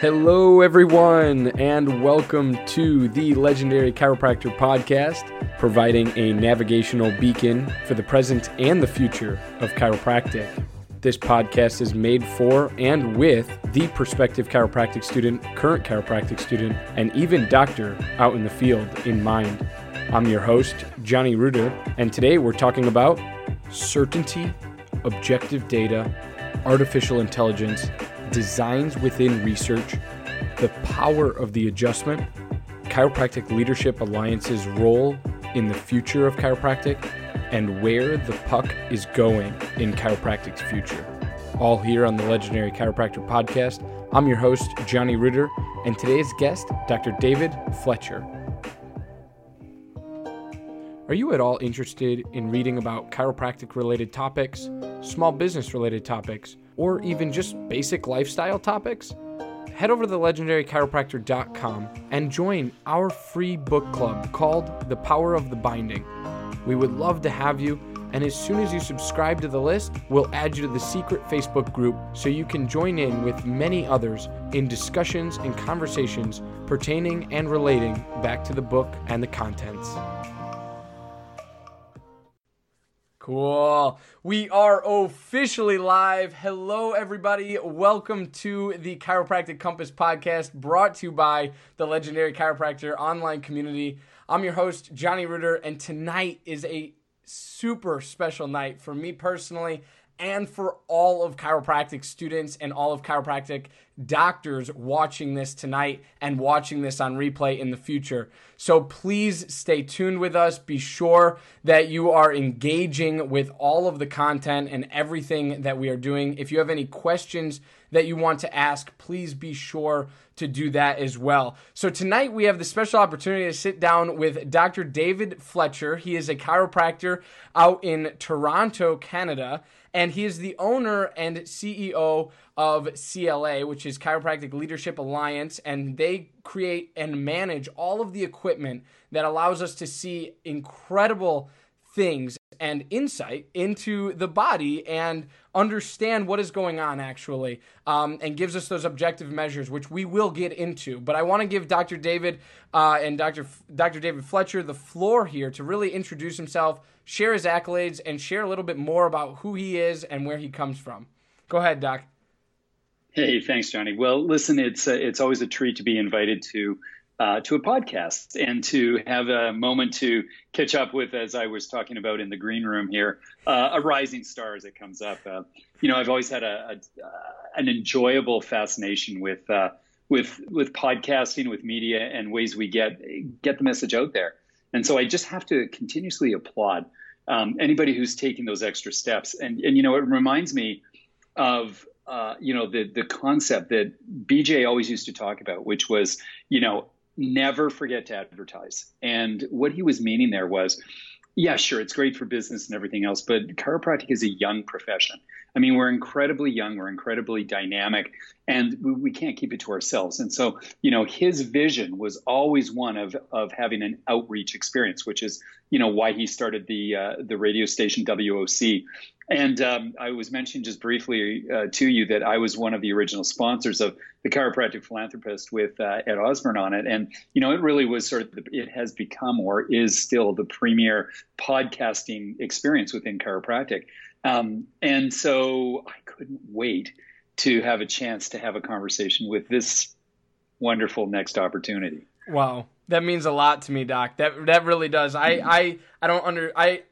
Hello, everyone, and welcome to the Legendary Chiropractor Podcast, providing a navigational beacon for the present and the future of chiropractic. This podcast is made for and with the prospective chiropractic student, current chiropractic student, and even doctor out in the field in mind. I'm your host, Johnny Reuter, and today we're talking about certainty, objective data, artificial intelligence, designs within research, the power of the adjustment, Chiropractic Leadership Alliance's role in the future of chiropractic, and where the puck is going in chiropractic's future. All here on the Legendary Chiropractor Podcast. I'm your host, Johnny Reuter, and today's guest, Dr. David Fletcher. Are you at all interested in reading about chiropractic related topics, small business related topics, or even just basic lifestyle topics? Head over to thelegendarychiropractor.com and join our free book club called The Power of the Binding. We would love to have you, and as soon as you subscribe to the list, we'll add you to the secret Facebook group so you can join in with many others in discussions and conversations pertaining and relating back to the book and the contents. Cool. We are officially live. Hello, everybody. Welcome to the Chiropractic Compass podcast brought to you by the Legendary Chiropractor online community. I'm your host, Johnny Reuter, and tonight is a super special night for me personally and for all of chiropractic students and all of chiropractic doctors watching this tonight and watching this on replay in the future. So please stay tuned with us. Be sure that you are engaging with all of the content and everything that we are doing. If you have any questions that you want to ask, please be sure to do that as well. So tonight we have the special opportunity to sit down with Dr. David Fletcher. He is a chiropractor out in Toronto, Canada and he is the owner and CEO of CLA, which is Chiropractic Leadership Alliance, and they create and manage all of the equipment that allows us to see incredible things and insight into the body and understand what is going on actually um, and gives us those objective measures which we will get into. But i want to give dr david uh, and dr F- dr david fletcher the floor here to really introduce himself share his accolades and share a little bit more about who he is and where he comes from. Go ahead doc. Hey thanks johnny. Well listen it's uh, it's always a treat to be invited to uh, to a podcast and to have a moment to catch up with, as I was talking about in the green room here, uh, a rising star as it comes up. Uh, you know, I've always had a, a uh, an enjoyable fascination with uh, with with podcasting, with media, and ways we get get the message out there. And so I just have to continuously applaud um, anybody who's taking those extra steps. And and you know, it reminds me of uh, you know the the concept that BJ always used to talk about, which was you know never forget to advertise. And what he was meaning there was, yeah, sure, it's great for business and everything else, but chiropractic is a young profession. I mean, we're incredibly young, we're incredibly dynamic, and we, can't keep it to ourselves. And so, you know, his vision was always one of of having an outreach experience, which is, you know, why he started the uh, the radio station WOC. And um, I was mentioning just briefly uh, to you that I was one of the original sponsors of the chiropractic Philosopher with uh, Ed Osborne on it. And, you know, it really was sort of, the, it has become or is still the premier podcasting experience within chiropractic. Um, and so I couldn't wait to have a chance to have a conversation with this wonderful next opportunity. Wow. That means a lot to me, Doc. That that really does. I I I don't under I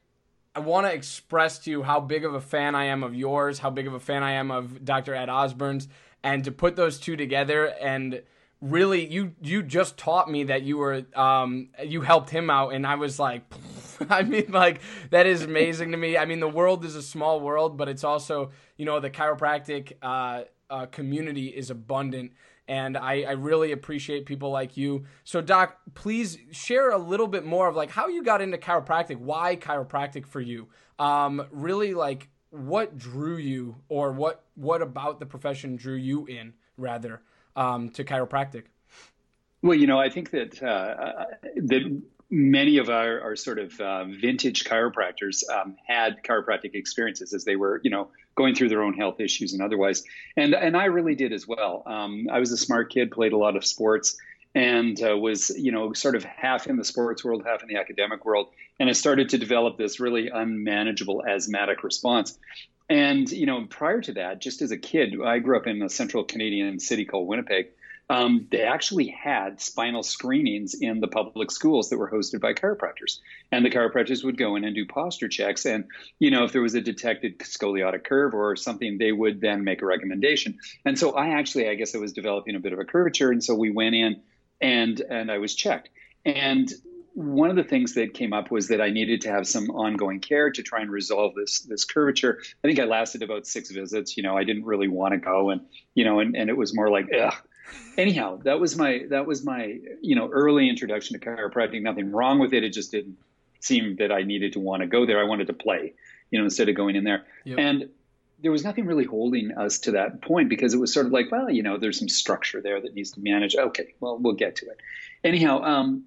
I want to express to you how big of a fan I am of yours, how big of a fan I am of Dr. Ed Osborne's, and to put those two together and really you you just taught me that you were um you helped him out and I was like I mean like that is amazing to me. I mean the world is a small world but it's also, you know, the chiropractic uh, uh community is abundant and I, I really appreciate people like you. So, Doc, please share a little bit more of like how you got into chiropractic, why chiropractic for you. Um, really, like what drew you, or what what about the profession drew you in rather um, to chiropractic. Well, you know, I think that uh, that many of our, our sort of uh, vintage chiropractors um, had chiropractic experiences as they were, you know, going through their own health issues and otherwise. And and I really did as well. Um, I was a smart kid, played a lot of sports, and uh, was you know sort of half in the sports world, half in the academic world. And I started to develop this really unmanageable asthmatic response. And you know, prior to that, just as a kid, I grew up in a central Canadian city called Winnipeg um, they actually had spinal screenings in the public schools that were hosted by chiropractors. And the chiropractors would go in and do posture checks. And, you know, if there was a detected scoliotic curve or something, they would then make a recommendation. And so I actually, I guess I was developing a bit of a curvature. And so we went in and, and I was checked. And one of the things that came up was that I needed to have some ongoing care to try and resolve this this curvature. I think I lasted about six visits. You know, I didn't really want to go, and you know, and, and it was more like, ugh, anyhow, that was my that was my you know early introduction to chiropractic. Nothing wrong with it. It just didn't seem that I needed to want to go there. I wanted to play, you know, instead of going in there. Yep. And there was nothing really holding us to that point because it was sort of like, well, you know, there's some structure there that needs to be managed. Okay, well, we'll get to it. Anyhow, um,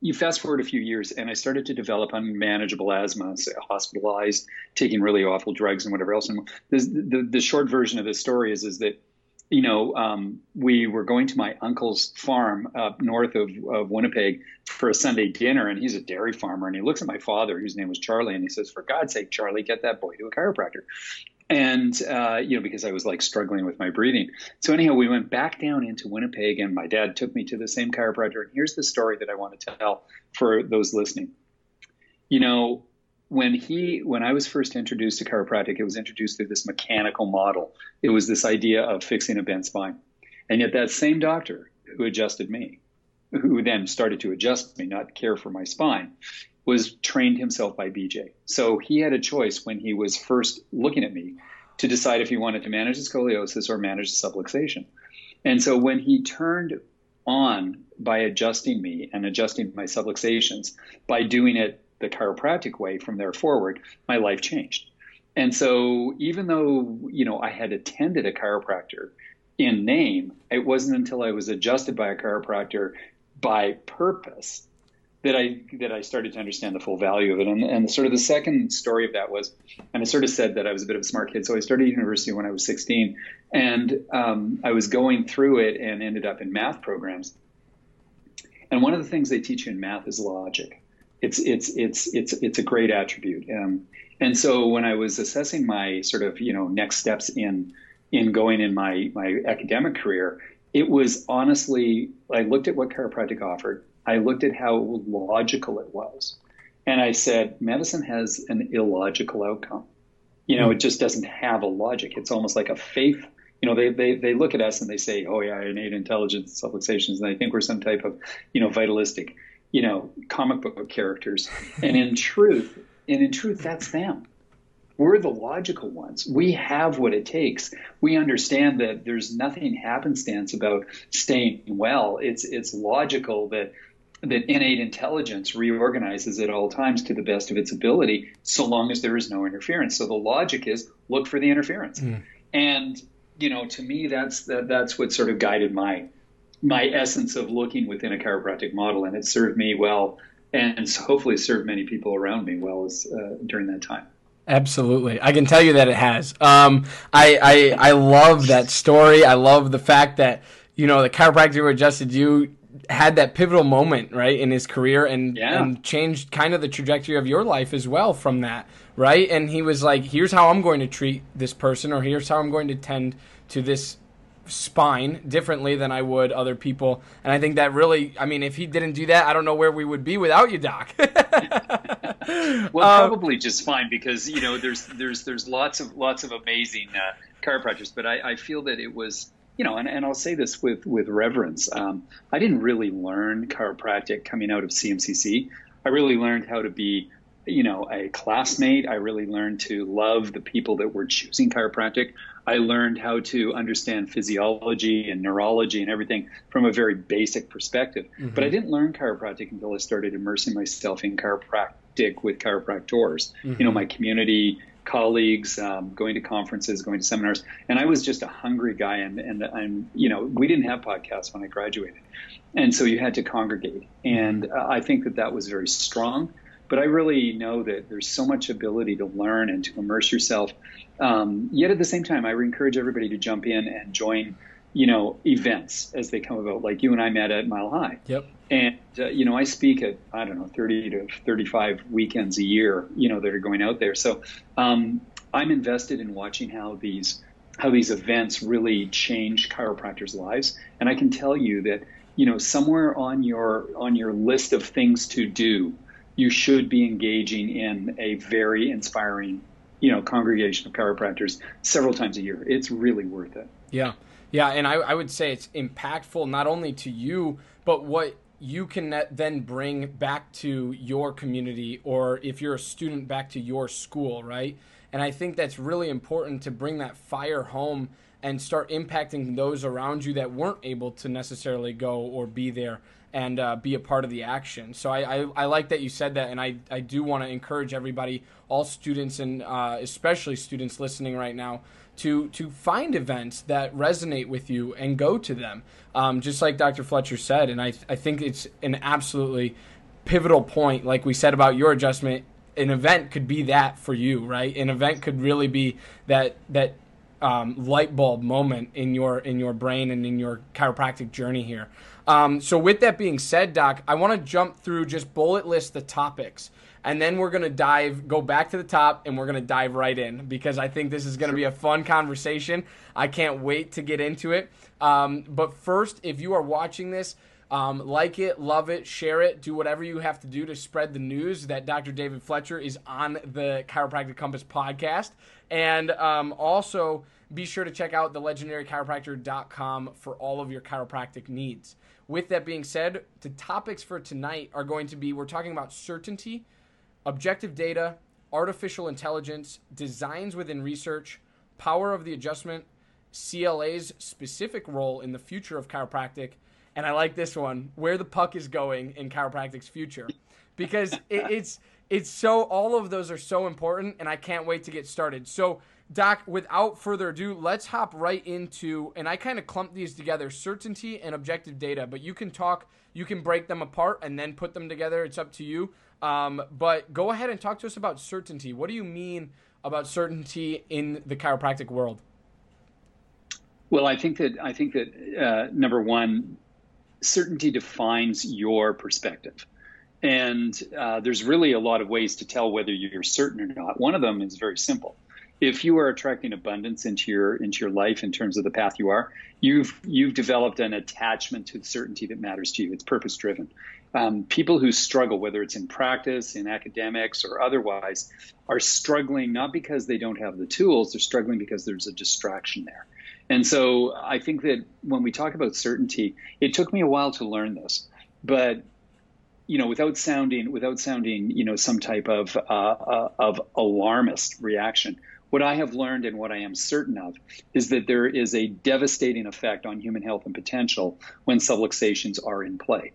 you fast forward a few years, and I started to develop unmanageable asthma, so hospitalized, taking really awful drugs and whatever else. And the, the, the short version of this story is is that you know, um, we were going to my uncle's farm up north of, of Winnipeg for a Sunday dinner, and he's a dairy farmer. And he looks at my father, whose name was Charlie, and he says, "For God's sake, Charlie, get that boy to a chiropractor." And uh, you know, because I was like struggling with my breathing. So anyhow, we went back down into Winnipeg, and my dad took me to the same chiropractor. And here's the story that I want to tell for those listening. You know, when he when I was first introduced to chiropractic, it was introduced through this mechanical model. It was this idea of fixing a bent spine. And yet that same doctor who adjusted me, who then started to adjust me, not care for my spine, was trained himself by BJ. So he had a choice when he was first looking at me to decide if he wanted to manage the scoliosis or manage the subluxation. And so when he turned on by adjusting me and adjusting my subluxations by doing it the chiropractic way from there forward, my life changed. And so even though, you know, I had attended a chiropractor in name, it wasn't until I was adjusted by a chiropractor by purpose that I that I started to understand the full value of it. And, and sort of the second story of that was, and I sort of said that I was a bit of a smart kid. So I started university when I was 16, and um, I was going through it and ended up in math programs. And one of the things they teach you in math is logic it's it's it's it's it's a great attribute. Um, and so when I was assessing my sort of you know next steps in in going in my my academic career, it was honestly I looked at what chiropractic offered. I looked at how logical it was, and I said medicine has an illogical outcome. You know, it just doesn't have a logic. It's almost like a faith you know, they, they, they look at us and they say, oh yeah, innate intelligence, subluxations, and they think we're some type of, you know, vitalistic you know, comic book characters. And in truth, and in truth, that's them. We're the logical ones. We have what it takes. We understand that there's nothing happenstance about staying well. It's it's logical that that innate intelligence reorganizes at all times to the best of its ability, so long as there is no interference. So the logic is look for the interference. Mm. And you know, to me, that's that, that's what sort of guided my my essence of looking within a chiropractic model, and it served me well, and hopefully served many people around me well as, uh, during that time. Absolutely, I can tell you that it has. Um, I, I I love that story. I love the fact that you know the chiropractor who adjusted you had that pivotal moment right in his career and yeah. and changed kind of the trajectory of your life as well from that right and he was like here's how i'm going to treat this person or here's how i'm going to tend to this spine differently than I would other people. And I think that really, I mean, if he didn't do that, I don't know where we would be without you, Doc. well, um, probably just fine because you know there's there's there's lots of lots of amazing uh, chiropractors, but I, I feel that it was you know, and, and I'll say this with with reverence. Um, I didn't really learn chiropractic coming out of CMCC. I really learned how to be you know, a classmate. I really learned to love the people that were choosing chiropractic. I learned how to understand physiology and neurology and everything from a very basic perspective. Mm-hmm. But I didn't learn chiropractic until I started immersing myself in chiropractic with chiropractors. Mm-hmm. You know, mm-hmm. my community colleagues, um, going to conferences, going to seminars, and I was just a hungry guy. And and I'm, you know, we didn't have podcasts when I graduated, and so you had to congregate. And uh, I think that that was very strong but I really know that there's so much ability to learn and to immerse yourself. Um, yet at the same time, I encourage everybody to jump in and join, you know, events as they come about. Like you and I met at Mile High. Yep. And uh, you know, I speak at I don't know 30 to 35 weekends a year. You know, that are going out there. So um, I'm invested in watching how these how these events really change chiropractors' lives. And I can tell you that you know somewhere on your on your list of things to do you should be engaging in a very inspiring you know congregation of chiropractors several times a year. It's really worth it. Yeah. Yeah and i, I would say it's impactful not only to you but what you can then bring back to your community or if you're a student back to your school right? And i think that's really important to bring that fire home and start impacting those around you that weren't able to necessarily go or be there and uh, be a part of the action. So I, I, I, like that you said that, and I, I do want to encourage everybody, all students and uh, especially students listening right now, to to find events that resonate with you and go to them. Um, just like Dr. Fletcher said, and I I think it's an absolutely pivotal point, like we said about your adjustment. An event could be that for you, right? An event could really be that that um, light bulb moment in your in your brain and in your chiropractic journey here. Um, so with that being said, Doc, I want to jump through just bullet list the topics, and then we're gonna dive, go back to the top, and we're gonna dive right in because I think this is gonna be a fun conversation. I can't wait to get into it. Um, but first, if you are watching this. Um, like it, love it, share it, do whatever you have to do to spread the news that Dr. David Fletcher is on the Chiropractic Compass podcast. And um, also, be sure to check out the legendarychiropractor.com for all of your chiropractic needs. With that being said, the topics for tonight are going to be we're talking about certainty, objective data, artificial intelligence, designs within research, power of the adjustment, CLA's specific role in the future of chiropractic, and I like this one, where the puck is going in chiropractic's future, because it, it's it's so all of those are so important, and I can't wait to get started. So Doc, without further ado, let's hop right into, and I kind of clump these together certainty and objective data, but you can talk, you can break them apart and then put them together. It's up to you. Um, but go ahead and talk to us about certainty. What do you mean about certainty in the chiropractic world? Well, I think that I think that uh, number one, certainty defines your perspective. And uh, there's really a lot of ways to tell whether you're certain or not. One of them is very simple if you are attracting abundance into your into your life in terms of the path you are, you've you've developed an attachment to the certainty that matters to you. It's purpose driven. Um, people who struggle, whether it's in practice, in academics, or otherwise, are struggling not because they don't have the tools. They're struggling because there's a distraction there. And so I think that when we talk about certainty, it took me a while to learn this, but you know, without sounding without sounding, you know, some type of uh, uh, of alarmist reaction what I have learned and what I am certain of is that there is a devastating effect on human health and potential when subluxations are in play.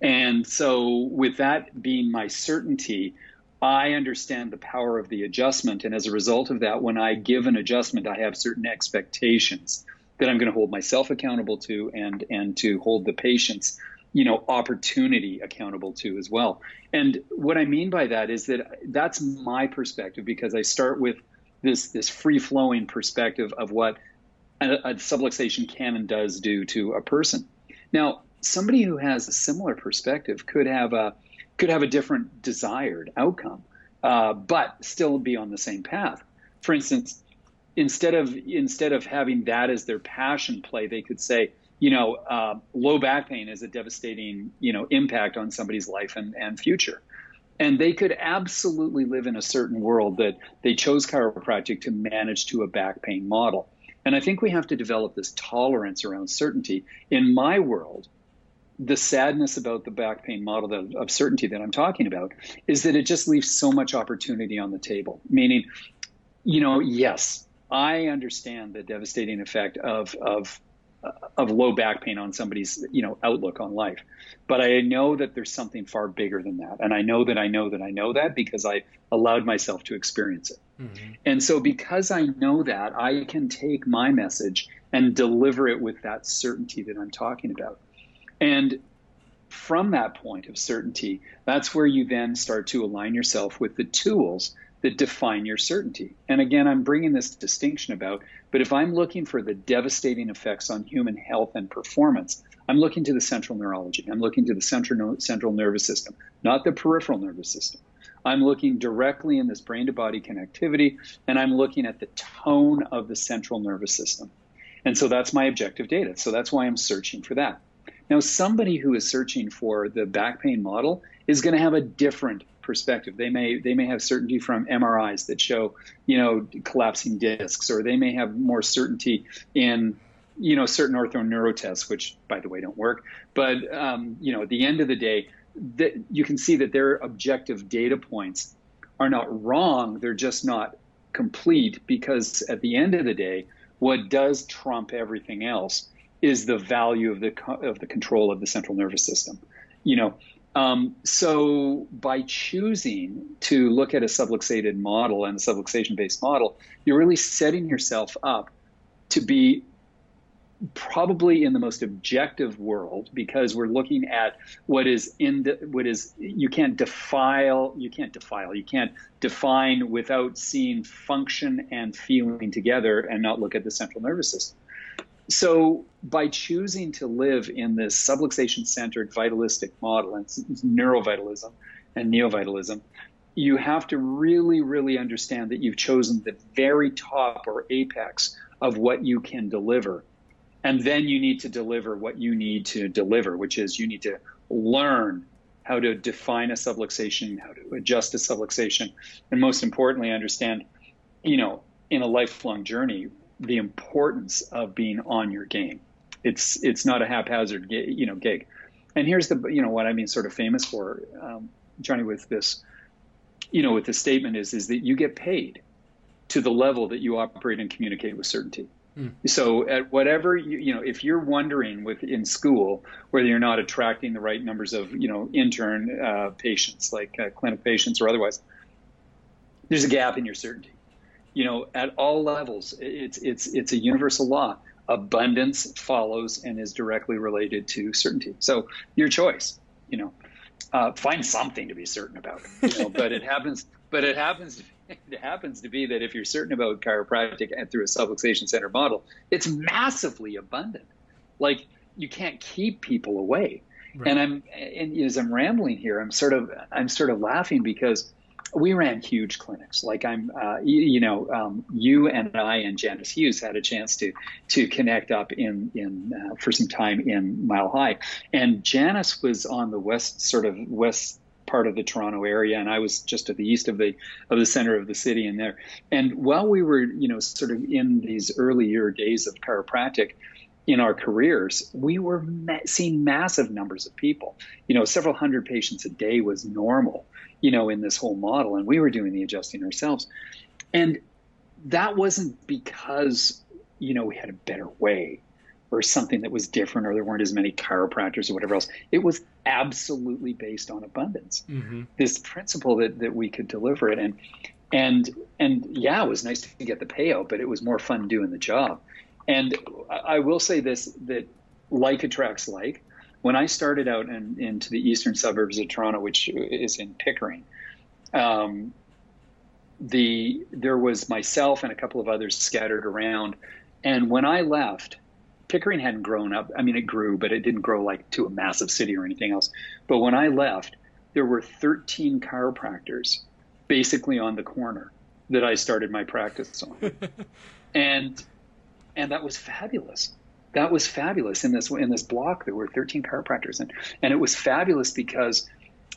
And so, with that being my certainty, I understand the power of the adjustment. And as a result of that, when I give an adjustment, I have certain expectations that I'm going to hold myself accountable to and, and to hold the patients you know opportunity accountable to as well and what i mean by that is that that's my perspective because i start with this this free flowing perspective of what a, a subluxation can and does do to a person. Now, somebody who has a similar perspective could have a could have a different desired outcome, uh, but still be on the same path. For instance, instead of instead of having that as their passion play, they could say, you know, uh, low back pain is a devastating you know impact on somebody's life and, and future. And they could absolutely live in a certain world that they chose chiropractic to manage to a back pain model. And I think we have to develop this tolerance around certainty. In my world, the sadness about the back pain model of, of certainty that I'm talking about is that it just leaves so much opportunity on the table. Meaning, you know, yes, I understand the devastating effect of, of of low back pain on somebody's you know outlook on life. But i know that there's something far bigger than that. And i know that i know that i know that because i allowed myself to experience it. Mm-hmm. and so because i know that i can take my message and deliver it with that certainty that i'm talking about. And from that point of certainty, that's where you then start to align yourself with the tools that define your certainty. And again, I'm bringing this distinction about, but if I'm looking for the devastating effects on human health and performance, I'm looking to the central neurology. I'm looking to the central, central nervous system, not the peripheral nervous system. I'm looking directly in this brain to body connectivity, and I'm looking at the tone of the central nervous system. And so that's my objective data. So that's why I'm searching for that. Now, somebody who is searching for the back pain model is going to have a different perspective. They may they may have certainty from MRIs that show you know collapsing discs, or they may have more certainty in you know certain ortho neuro tests, which by the way don't work. But um, you know at the end of the day, that you can see that their objective data points are not wrong. They're just not complete because at the end of the day, what does trump everything else is the value of the of the control of the central nervous system. You know, um, so by choosing to look at a subluxated model and a subluxation based model, you're really setting yourself up to be probably in the most objective world because we're looking at what is in the, what is you can't defile you can't defile you can't define without seeing function and feeling together and not look at the central nervous system so by choosing to live in this subluxation centered vitalistic model and neurovitalism and neovitalism you have to really really understand that you've chosen the very top or apex of what you can deliver. And then you need to deliver what you need to deliver which is you need to learn how to define a subluxation how to adjust a subluxation and most importantly understand you know in a lifelong journey the importance of being on your game. It's it's not a haphazard you know gig. And here's the you know what I mean sort of famous for um, Johnny with this you know with this statement is is that you get paid to the level that you operate and communicate with certainty. Mm. So at whatever you, you know, if you're wondering with in school whether you're not attracting the right numbers of you know intern uh, patients like uh, clinic patients or otherwise, there's a gap in your certainty you know, at all levels, it's it's it's a universal law. Abundance follows and is directly related to certainty. So your choice, you know, uh, find something to be certain about. You know, but it happens. But it happens. It happens to be that if you're certain about chiropractic and through a subluxation center model, it's massively abundant. Like you can't keep people away. Right. And I'm and as I'm rambling here, I'm sort of I'm sort of laughing because we ran huge clinics. Like I'm, uh, you, you, know, um, you and I and Janice Hughes had a chance to to connect up in in uh, for some time in Mile High, and Janice was on the west sort of west part of the Toronto area, and I was just to the east of the of the center of the city in there. And while we were, you know, sort of in these early year days of chiropractic, in our careers, we were seeing massive numbers of people. You know, several hundred patients a day was normal you know, in this whole model, and we were doing the adjusting ourselves. And that wasn't because, you know, we had a better way or something that was different or there weren't as many chiropractors or whatever else. It was absolutely based on abundance. Mm-hmm. This principle that, that we could deliver it. And and and yeah, it was nice to get the payout, but it was more fun doing the job. And I will say this that like attracts like when I started out in, into the eastern suburbs of Toronto, which is in Pickering, um, the there was myself and a couple of others scattered around, and when I left, Pickering hadn't grown up. I mean, it grew, but it didn't grow like to a massive city or anything else. But when I left, there were 13 chiropractors basically on the corner that I started my practice on, and and that was fabulous that was fabulous in this in this block. There were 13 chiropractors and and it was fabulous because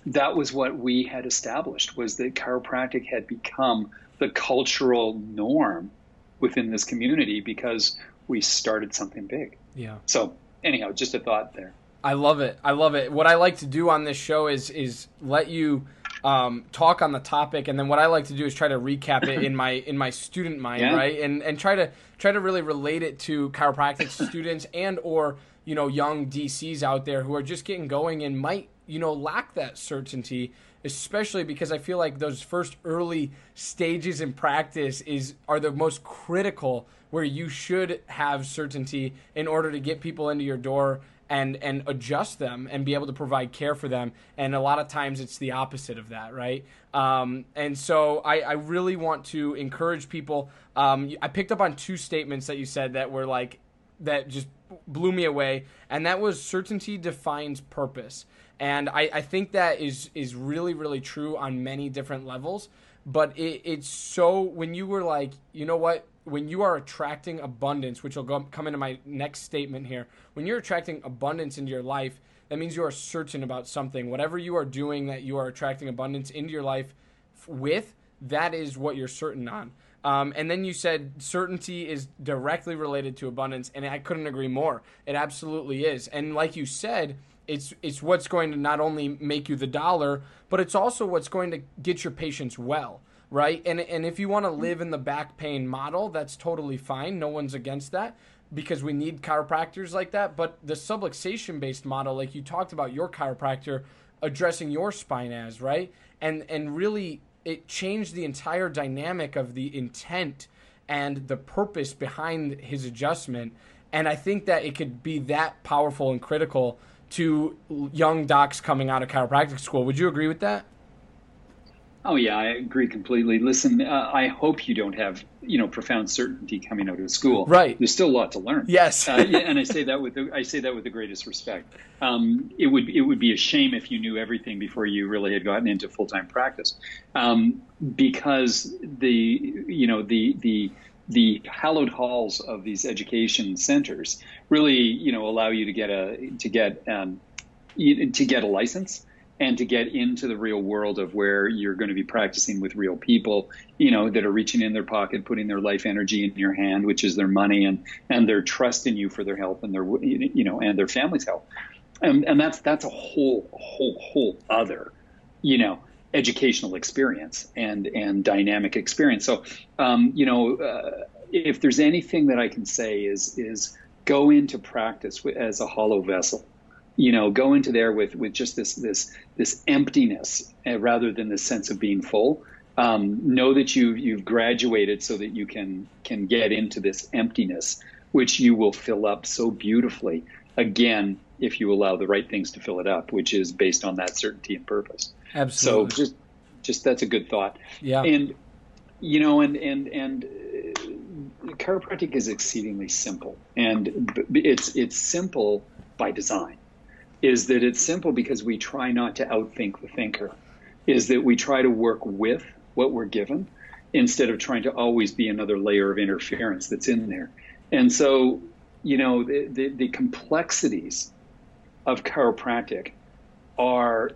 that was what we had established was that chiropractic had become the cultural norm within this community because we started something big. Yeah. So anyhow just a thought there. I love it. I love it. What i like to do on this show is is let you um, talk on the topic, and then what I like to do is try to recap it in my in my student mind, yeah. right? And and try to try to really relate it to chiropractic students and or you know young DCs out there who are just getting going and might you know lack that certainty especially because I feel like those first early stages in practice is are the most critical where you should have certainty in order to get people into your door and and adjust them and be able to provide care for them. And a lot of times it's the opposite of that, right? Um, and so I, I, really want to encourage people. Um, I picked up on two statements that you said that were like that just blew me away, and that was certainty defines purpose. And I, I think that is is really really true on many different levels. But it, it's so when you were like, you know what, when you are attracting abundance, which will go, come into my next statement here, when you're attracting abundance into your life, that means you are certain about something. Whatever you are doing that you are attracting abundance into your life with, that is what you're certain on. Um, and then you said certainty is directly related to abundance, and I couldn't agree more. It absolutely is. And like you said, it's it's what's going to not only make you the dollar, but it's also what's going to get your patients well right? And and if you want to live in the back pain model, that's totally fine. No one's against that because we need chiropractors like that. But the subluxation based model, like you talked about your chiropractor addressing your spine as, right? And and really it changed the entire dynamic of the intent and the purpose behind his adjustment. And I think that it could be that powerful and critical to young docs coming out of chiropractic school. Would you agree with that? Oh yeah, I agree completely. Listen, uh, I hope you don't have you know profound certainty coming out of school. Right. There's still a lot to learn. Yes. uh, yeah, and I say that with the, I say that with the greatest respect. Um, it would it would be a shame if you knew everything before you really had gotten into full time practice, um, because the you know the the the hallowed halls of these education centers really you know allow you to get a to get um, to get a license and to get into the real world of where you're going to be practicing with real people, you know, that are reaching in their pocket, putting their life energy in your hand, which is their money, and and their trust in you for their health and their you know and their family's health, and and that's that's a whole whole whole other, you know, educational experience and and dynamic experience. So, um, you know, uh, if there's anything that I can say is is go into practice as a hollow vessel you know go into there with with just this this this emptiness uh, rather than the sense of being full. Um, know that you you've graduated so that you can can get into this emptiness which you will fill up so beautifully again if you allow the right things to fill it up which is based on that certainty and purpose. Absolutely. so just just that's a good thought. Yeah. And you know and and and uh, chiropractic is exceedingly simple. And it's it's simple by design is that it's simple because we try not to outthink the thinker, is that we try to work with what we're given instead of trying to always be another layer of interference that's in there. And so, you know, the, the, the complexities of chiropractic are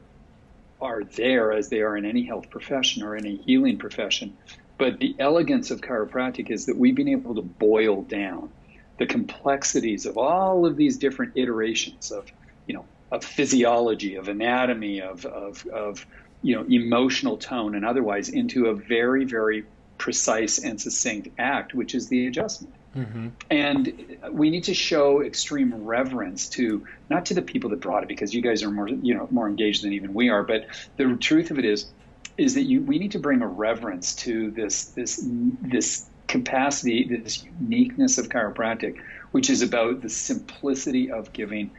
are there as they are in any health profession or any healing profession. But the elegance of chiropractic is that we've been able to boil down the complexities of all of these different iterations of, you know, of physiology, of anatomy, of, of, of you know, emotional tone and otherwise into a very, very precise and succinct act, which is the adjustment. Mm-hmm. And we need to show extreme reverence to not to the people that brought it, because you guys are more you know more engaged than even we are. But the truth of it is, is that you we need to bring a reverence to this this this capacity, this uniqueness of chiropractic, which is about the simplicity of giving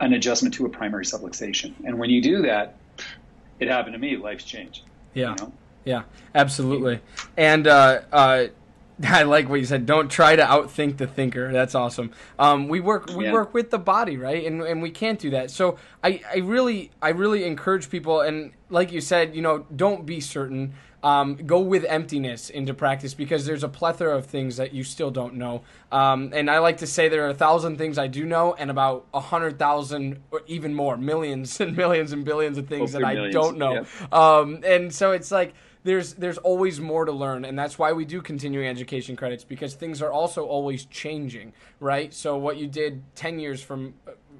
an adjustment to a primary subluxation. And when you do that, it happened to me. Life's changed. Yeah. You know? Yeah, absolutely. And uh, uh, I like what you said. Don't try to outthink the thinker. That's awesome. Um, we work we yeah. work with the body, right? And and we can't do that. So I, I really I really encourage people. And like you said, you know, don't be certain um, go with emptiness into practice because there's a plethora of things that you still don't know. Um, and I like to say there are a thousand things I do know, and about a hundred thousand or even more, millions and millions and billions of things Hopefully that millions. I don't know. Um, and so it's like there's there's always more to learn, and that's why we do continuing education credits because things are also always changing, right? So what you did ten years from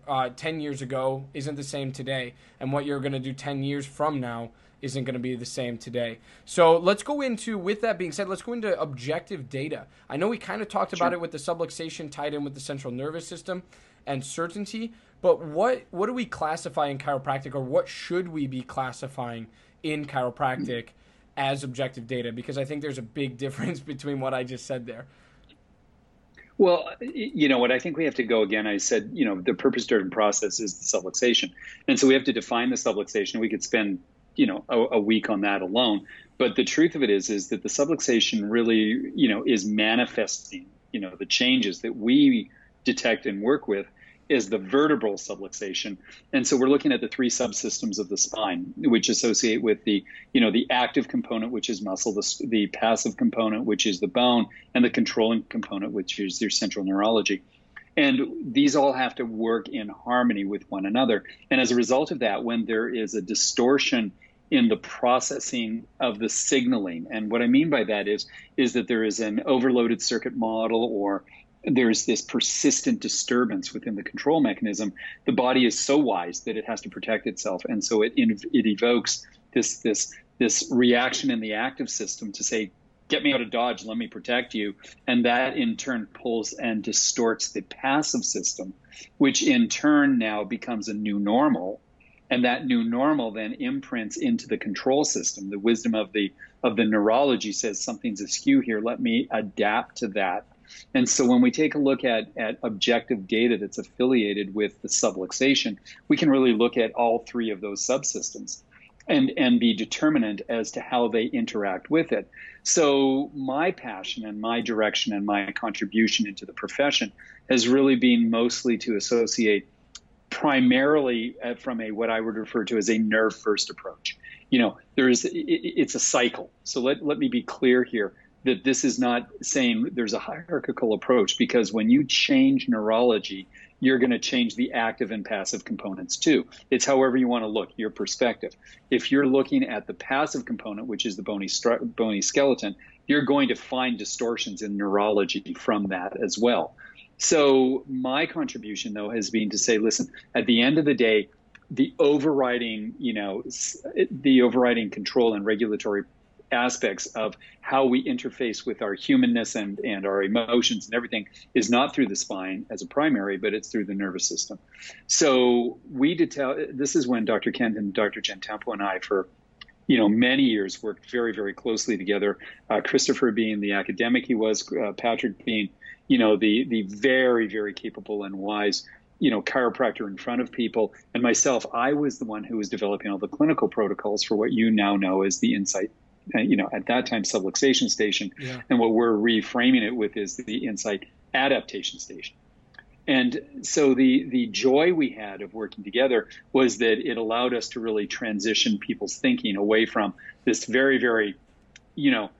uh, 10 years ago isn't the same today, and what you're going to do 10 years from now isn't going to be the same today. So let's go into, with that being said, let's go into objective data. I know we kind of talked sure. about it with the subluxation tied in with the central nervous system and certainty, but what what do we classify in chiropractic, or what should we be classifying in chiropractic mm. as objective data? Because I think there's a big difference between what I just said there. Well, you know what? I think we have to go again. I said, you know, the purpose-driven process is the subluxation, and so we have to define the subluxation. We could spend, you know, a, a, week on that alone. But the truth of it is, is that the subluxation really, you know, is manifesting, you know, the changes that we detect and work with is the vertebral subluxation. And so we're looking at the three subsystems of the spine, which associate with the, you know, the active component, which is muscle, the, the passive component, which is the bone, and the controlling component, which is your central neurology. And these all have to work in harmony with one another. And as a result of that, when there is a distortion in the processing of the signaling, and what I mean by that is, is that there is an overloaded circuit model or there's this persistent disturbance within the control mechanism, the body is so wise that it has to protect itself, and so it it evokes this this this reaction in the active system to say, "Get me out of dodge, let me protect you," and that in turn pulls and distorts the passive system, which in turn now becomes a new normal, and that new normal then imprints into the control system. The wisdom of the of the neurology says something's askew here. Let me adapt to that and so when we take a look at, at objective data that's affiliated with the subluxation, we can really look at all three of those subsystems and, and be determinant as to how they interact with it. So my passion and my direction and my contribution into the profession has really been mostly to associate primarily uh, from a what I would refer to as a nerve first approach. You know, there is it's a cycle. So let, let me be clear here that this is not saying there's a hierarchical approach because when you change neurology, you're going to change the active and passive components too. It's however you want to look, your perspective. If you're looking at the passive component, which is the bony, bony skeleton, you're going to find distortions in neurology from that as well. So my contribution though has been to say, listen, at the end of the day, the overriding, you know, the overriding control and regulatory aspects of how we interface with our humanness and, and our emotions and everything is not through the spine as a primary, but it's through the nervous system. So we detail this is when Dr. Kent and Dr. Gentempo and I, for you know many years, worked very very closely together. Uh, Christopher being the academic he was, uh, Patrick being you know the the very very capable and wise you know chiropractor in front of people and myself i was the one who was developing all the clinical protocols for what you now know as the insight Uh, you know, at that time subluxation station. Yeah. And what we're reframing it with is the insight adaptation station. And so the the joy we had of working together was that it allowed us to really transition people's thinking away from this very, very, you know,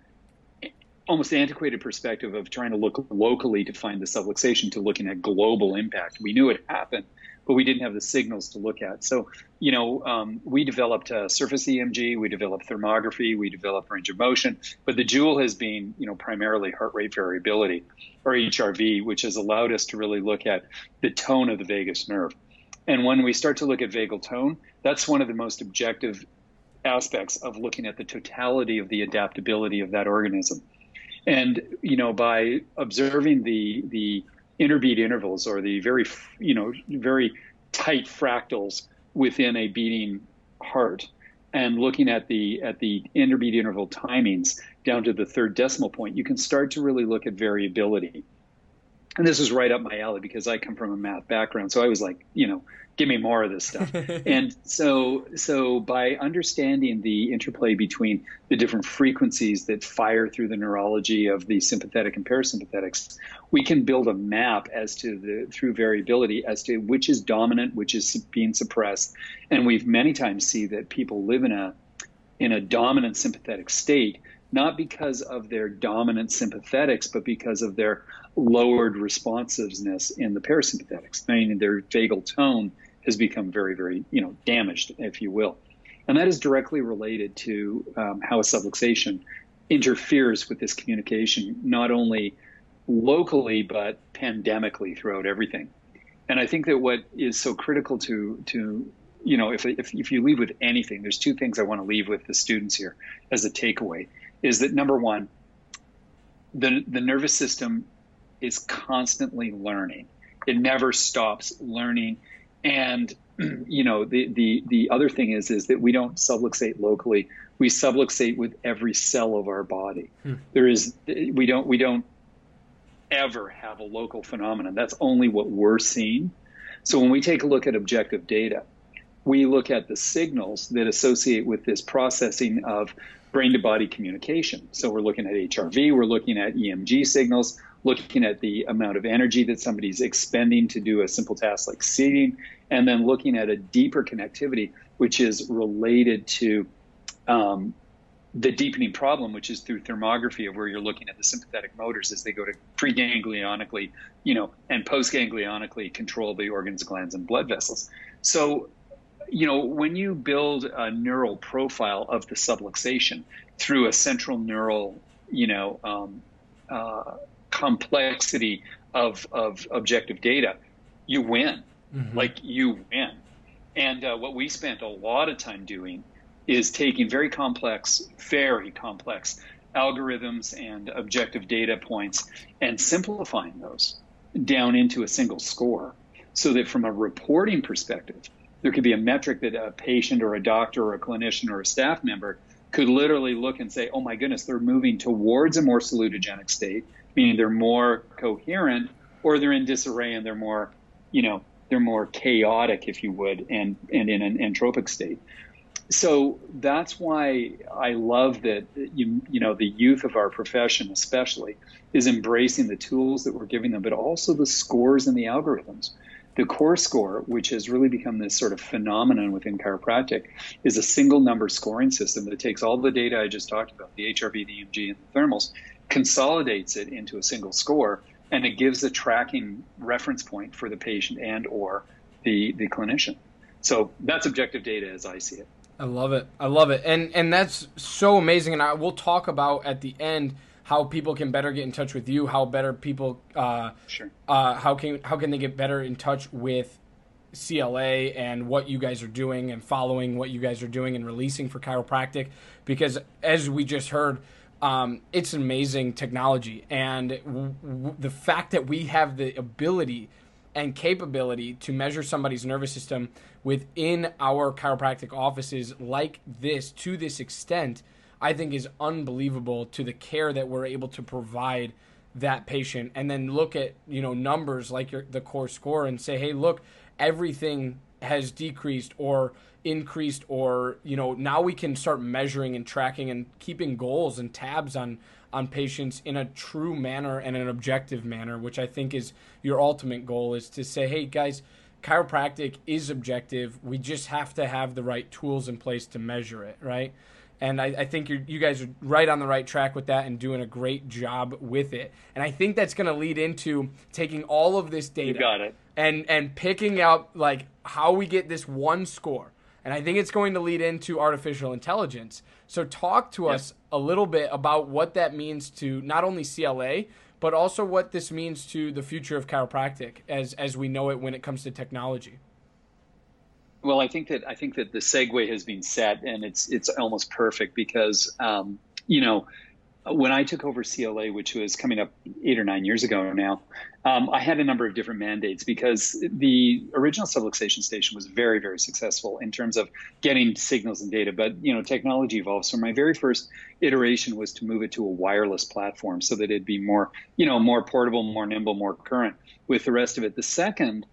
almost antiquated perspective of trying to look locally to find the subluxation to looking at global impact. We knew it happened, but we didn't have the signals to look at. So, you know, um, we developed uh, surface EMG, we developed thermography, we developed range of motion, but the jewel has been, you know, primarily heart rate variability or HRV, which has allowed us to really look at the tone of the vagus nerve. And when we start to look at vagal tone, that's one of the most objective aspects of looking at the totality of the adaptability of that organism. And you know, by observing the the interbeat intervals or the very, you know, very tight fractals within a beating heart and looking at the at the interbeat interval timings down to the third decimal point, you can start to really look at variability. And this is right up my alley because I come from a math background. So I was like, you know, give me more of this stuff. and so, so by understanding the interplay between the different frequencies that fire through the neurology of the sympathetic and parasympathetics, we can build a map as to the through variability as to which is dominant, which is being suppressed. And we've many times see that people live in a in a dominant sympathetic state not because of their dominant sympathetics, but because of their lowered responsiveness in the parasympathetics, meaning their vagal tone has become very, very, you know, damaged, if you will. And that is directly related to um, how a subluxation interferes with this communication, not only locally, but pandemically throughout everything. And I think that what is so critical to, to you know, if, if, if you leave with anything, there's two things I want to leave with the students here as a takeaway is that number one, the, the nervous system is constantly learning. It never stops learning and you know, the, the, the other thing is is that we don't subluxate locally. We subluxate with every cell of our body. Hmm. There is we don't we don't ever have a local phenomenon. That's only what we're seeing. So when we take a look at objective data, we look at the signals that associate with this processing of brain to body communication. So we're looking at HRV, we're looking at EMG signals, looking at the amount of energy that somebody's expending to do a simple task like seating, and then looking at a deeper connectivity, which is related to um, the deepening problem, which is through thermography of where you're looking at the sympathetic motors as they go to preganglionically, you know, and postganglionically control the organs, glands, and blood vessels. So, you know, when you build a neural profile of the subluxation through a central neural, you know, um, uh, complexity of, of objective data, you win. Mm-hmm. Like you win. And uh, what we spent a lot of time doing is taking very complex, very complex algorithms and objective data points and simplifying those down into a single score so that from a reporting perspective, there could be a metric that a patient or a doctor or a clinician or a staff member could literally look and say, oh my goodness, they're moving towards a more salutogenic state, meaning they're more coherent, or they're in disarray and they're more, you know, they're more chaotic, if you would, and, and in an entropic state so that's why I love that you you know the youth of our profession especially is embracing the tools that we're giving them, but also the scores and the algorithms. The core score, which has really become this sort of phenomenon within chiropractic, is a single number scoring system that takes all the data I just talked about, the HRV, the EMG, and the thermals, consolidates it into a single score, and it gives a tracking reference point for the patient and or the, the clinician. So that's objective data as I see it. I love it. I love it. And and that's so amazing. And I will talk about at the end how people can better get in touch with you, how better people uh, sure. Uh, how can how can they get better in touch with CLA and what you guys are doing and following what you guys are doing and releasing for chiropractic because as we just heard um, it's amazing technology and w- w- the fact that we have the ability and capability to measure somebody's nervous system within our chiropractic offices like this to this extent, I think is unbelievable to the care that we're able to provide that patient and then look at, you know, numbers like your, the core score and say, "Hey, look, everything has decreased or increased or, you know, now we can start measuring and tracking and keeping goals and tabs on on patients in a true manner and an objective manner, which I think is your ultimate goal is to say, hey guys, chiropractic is objective. We just have to have the right tools in place to measure it, right? And I, I think you guys are right on the right track with that and doing a great job with it. And I think that's going to lead into taking all of this data you got it. and and picking out like how we get this one score. And I think it's going to lead into artificial intelligence. So talk to yep. us a little bit about what that means to not only CLA, but also what this means to the future of chiropractic as as we know it when it comes to technology. Well, I think that I think that the segue has been set, and it's it's almost perfect because um, you know when I took over CLA, which was coming up eight or nine years ago now, um, I had a number of different mandates because the original subluxation station was very, very successful in terms of getting signals and data. But you know, technology evolves. So my very first iteration was to move it to a wireless platform so that it'd be more, you know, more portable, more nimble, more current. With the rest of it, the second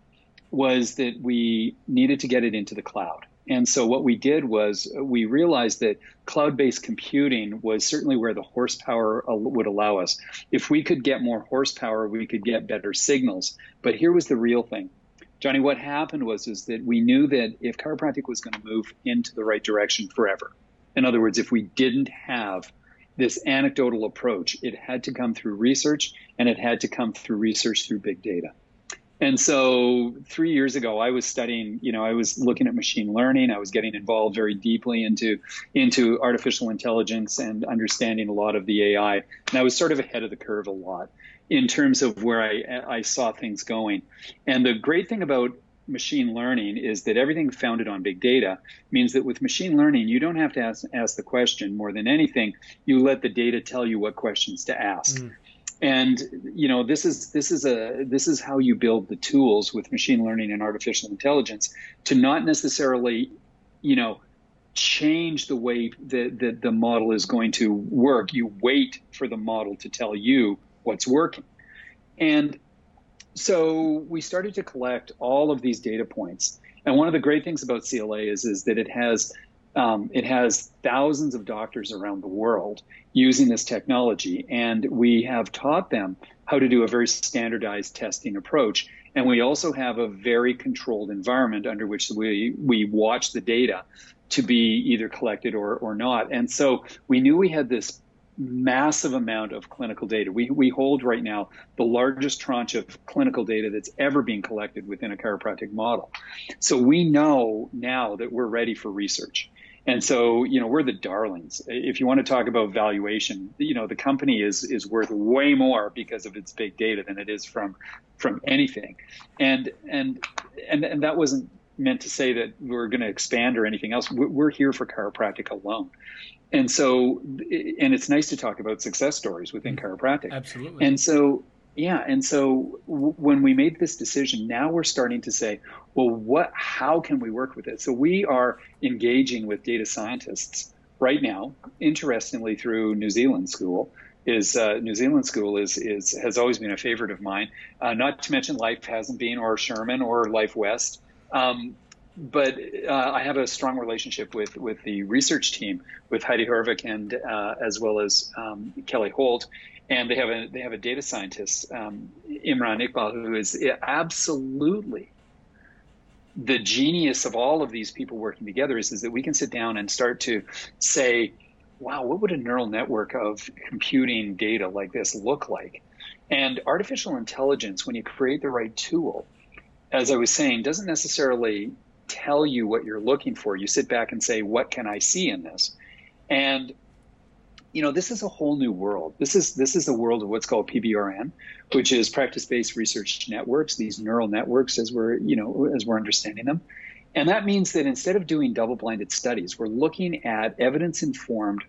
was that we needed to get it into the cloud. And so what we did was uh, we realized that cloud-based computing was certainly where the horsepower uh, would allow us. If we could get more horsepower, we could get better signals. But here was the real thing. Johnny, what happened was is that we knew that if chiropractic was going to move into the right direction forever, in other words, if we didn't have this anecdotal approach, it had to come through research and it had to come through research through big data. And so three years ago, I was studying, you know, I was looking at machine learning. I was getting involved very deeply into, into artificial intelligence and understanding a lot of the AI. And I was sort of ahead of the curve a lot in terms of where I, I saw things going. And the great thing about machine learning is that everything founded on big data means that with machine learning, you don't have to ask, ask the question more than anything. You let the data tell you what questions to ask. Mm and you know this is this is a this is how you build the tools with machine learning and artificial intelligence to not necessarily you know change the way that the, the model is going to work you wait for the model to tell you what's working And so we started to collect all of these data points. And one of the great things about CLA is, is that it has um, it has thousands of doctors around the world using this technology, and we have taught them how to do a very standardized testing approach. And we also have a very controlled environment under which we, we watch the data to be either collected or, or not. And so we knew we had this massive amount of clinical data. We, we hold right now the largest tranche of clinical data that's ever been collected within a chiropractic model. So we know now that we're ready for research. And so, you know, we're the darlings. If you want to talk about valuation, you know, the company is is worth way more because of its big data than it is from from anything. And and and and that wasn't meant to say that we're going to expand or anything else. We're here for chiropractic alone. And so, and it's nice to talk about success stories within mm. chiropractic. Absolutely. And so, yeah. And so w- when we made this decision, now we're starting to say, well, what, how can we work with it? So we are engaging with data scientists right now, interestingly through New Zealand School. Is uh, New Zealand School is is has always been a favorite of mine. Uh, not to mention Life hasn't been, or Sherman, or Life West. Um, but uh, I have a strong relationship with with the research team, with Heidi Haavik and uh, as well as um, Kelly Holt, and they have a they have a data scientist, um, Imran Iqbal, who is absolutely the genius of all of these people working together. Is is that we can sit down and start to say, wow, what would a neural network of computing data like this look like? And artificial intelligence, when you create the right tool, as I was saying, doesn't necessarily tell you what you're looking for. You sit back and say, what can I see in this? And you know, this is a whole new world. This is this is the world of what's called PBRN, which is practice-based research networks, these neural networks as we're, you know, as we're understanding them. And that means that instead of doing double-blinded studies, we're looking at evidence-informed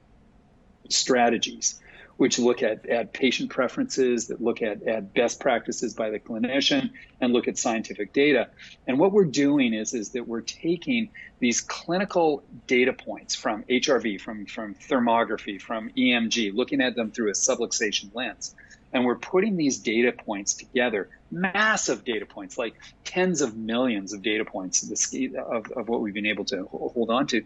strategies which look at, at patient preferences, that look at, at best practices by the clinician, and look at scientific data. And what we're doing is, is that we're taking these clinical data points from HRV, from, from thermography, from EMG, looking at them through a subluxation lens. And we're putting these data points together, massive data points, like tens of millions of data points of, of what we've been able to hold on to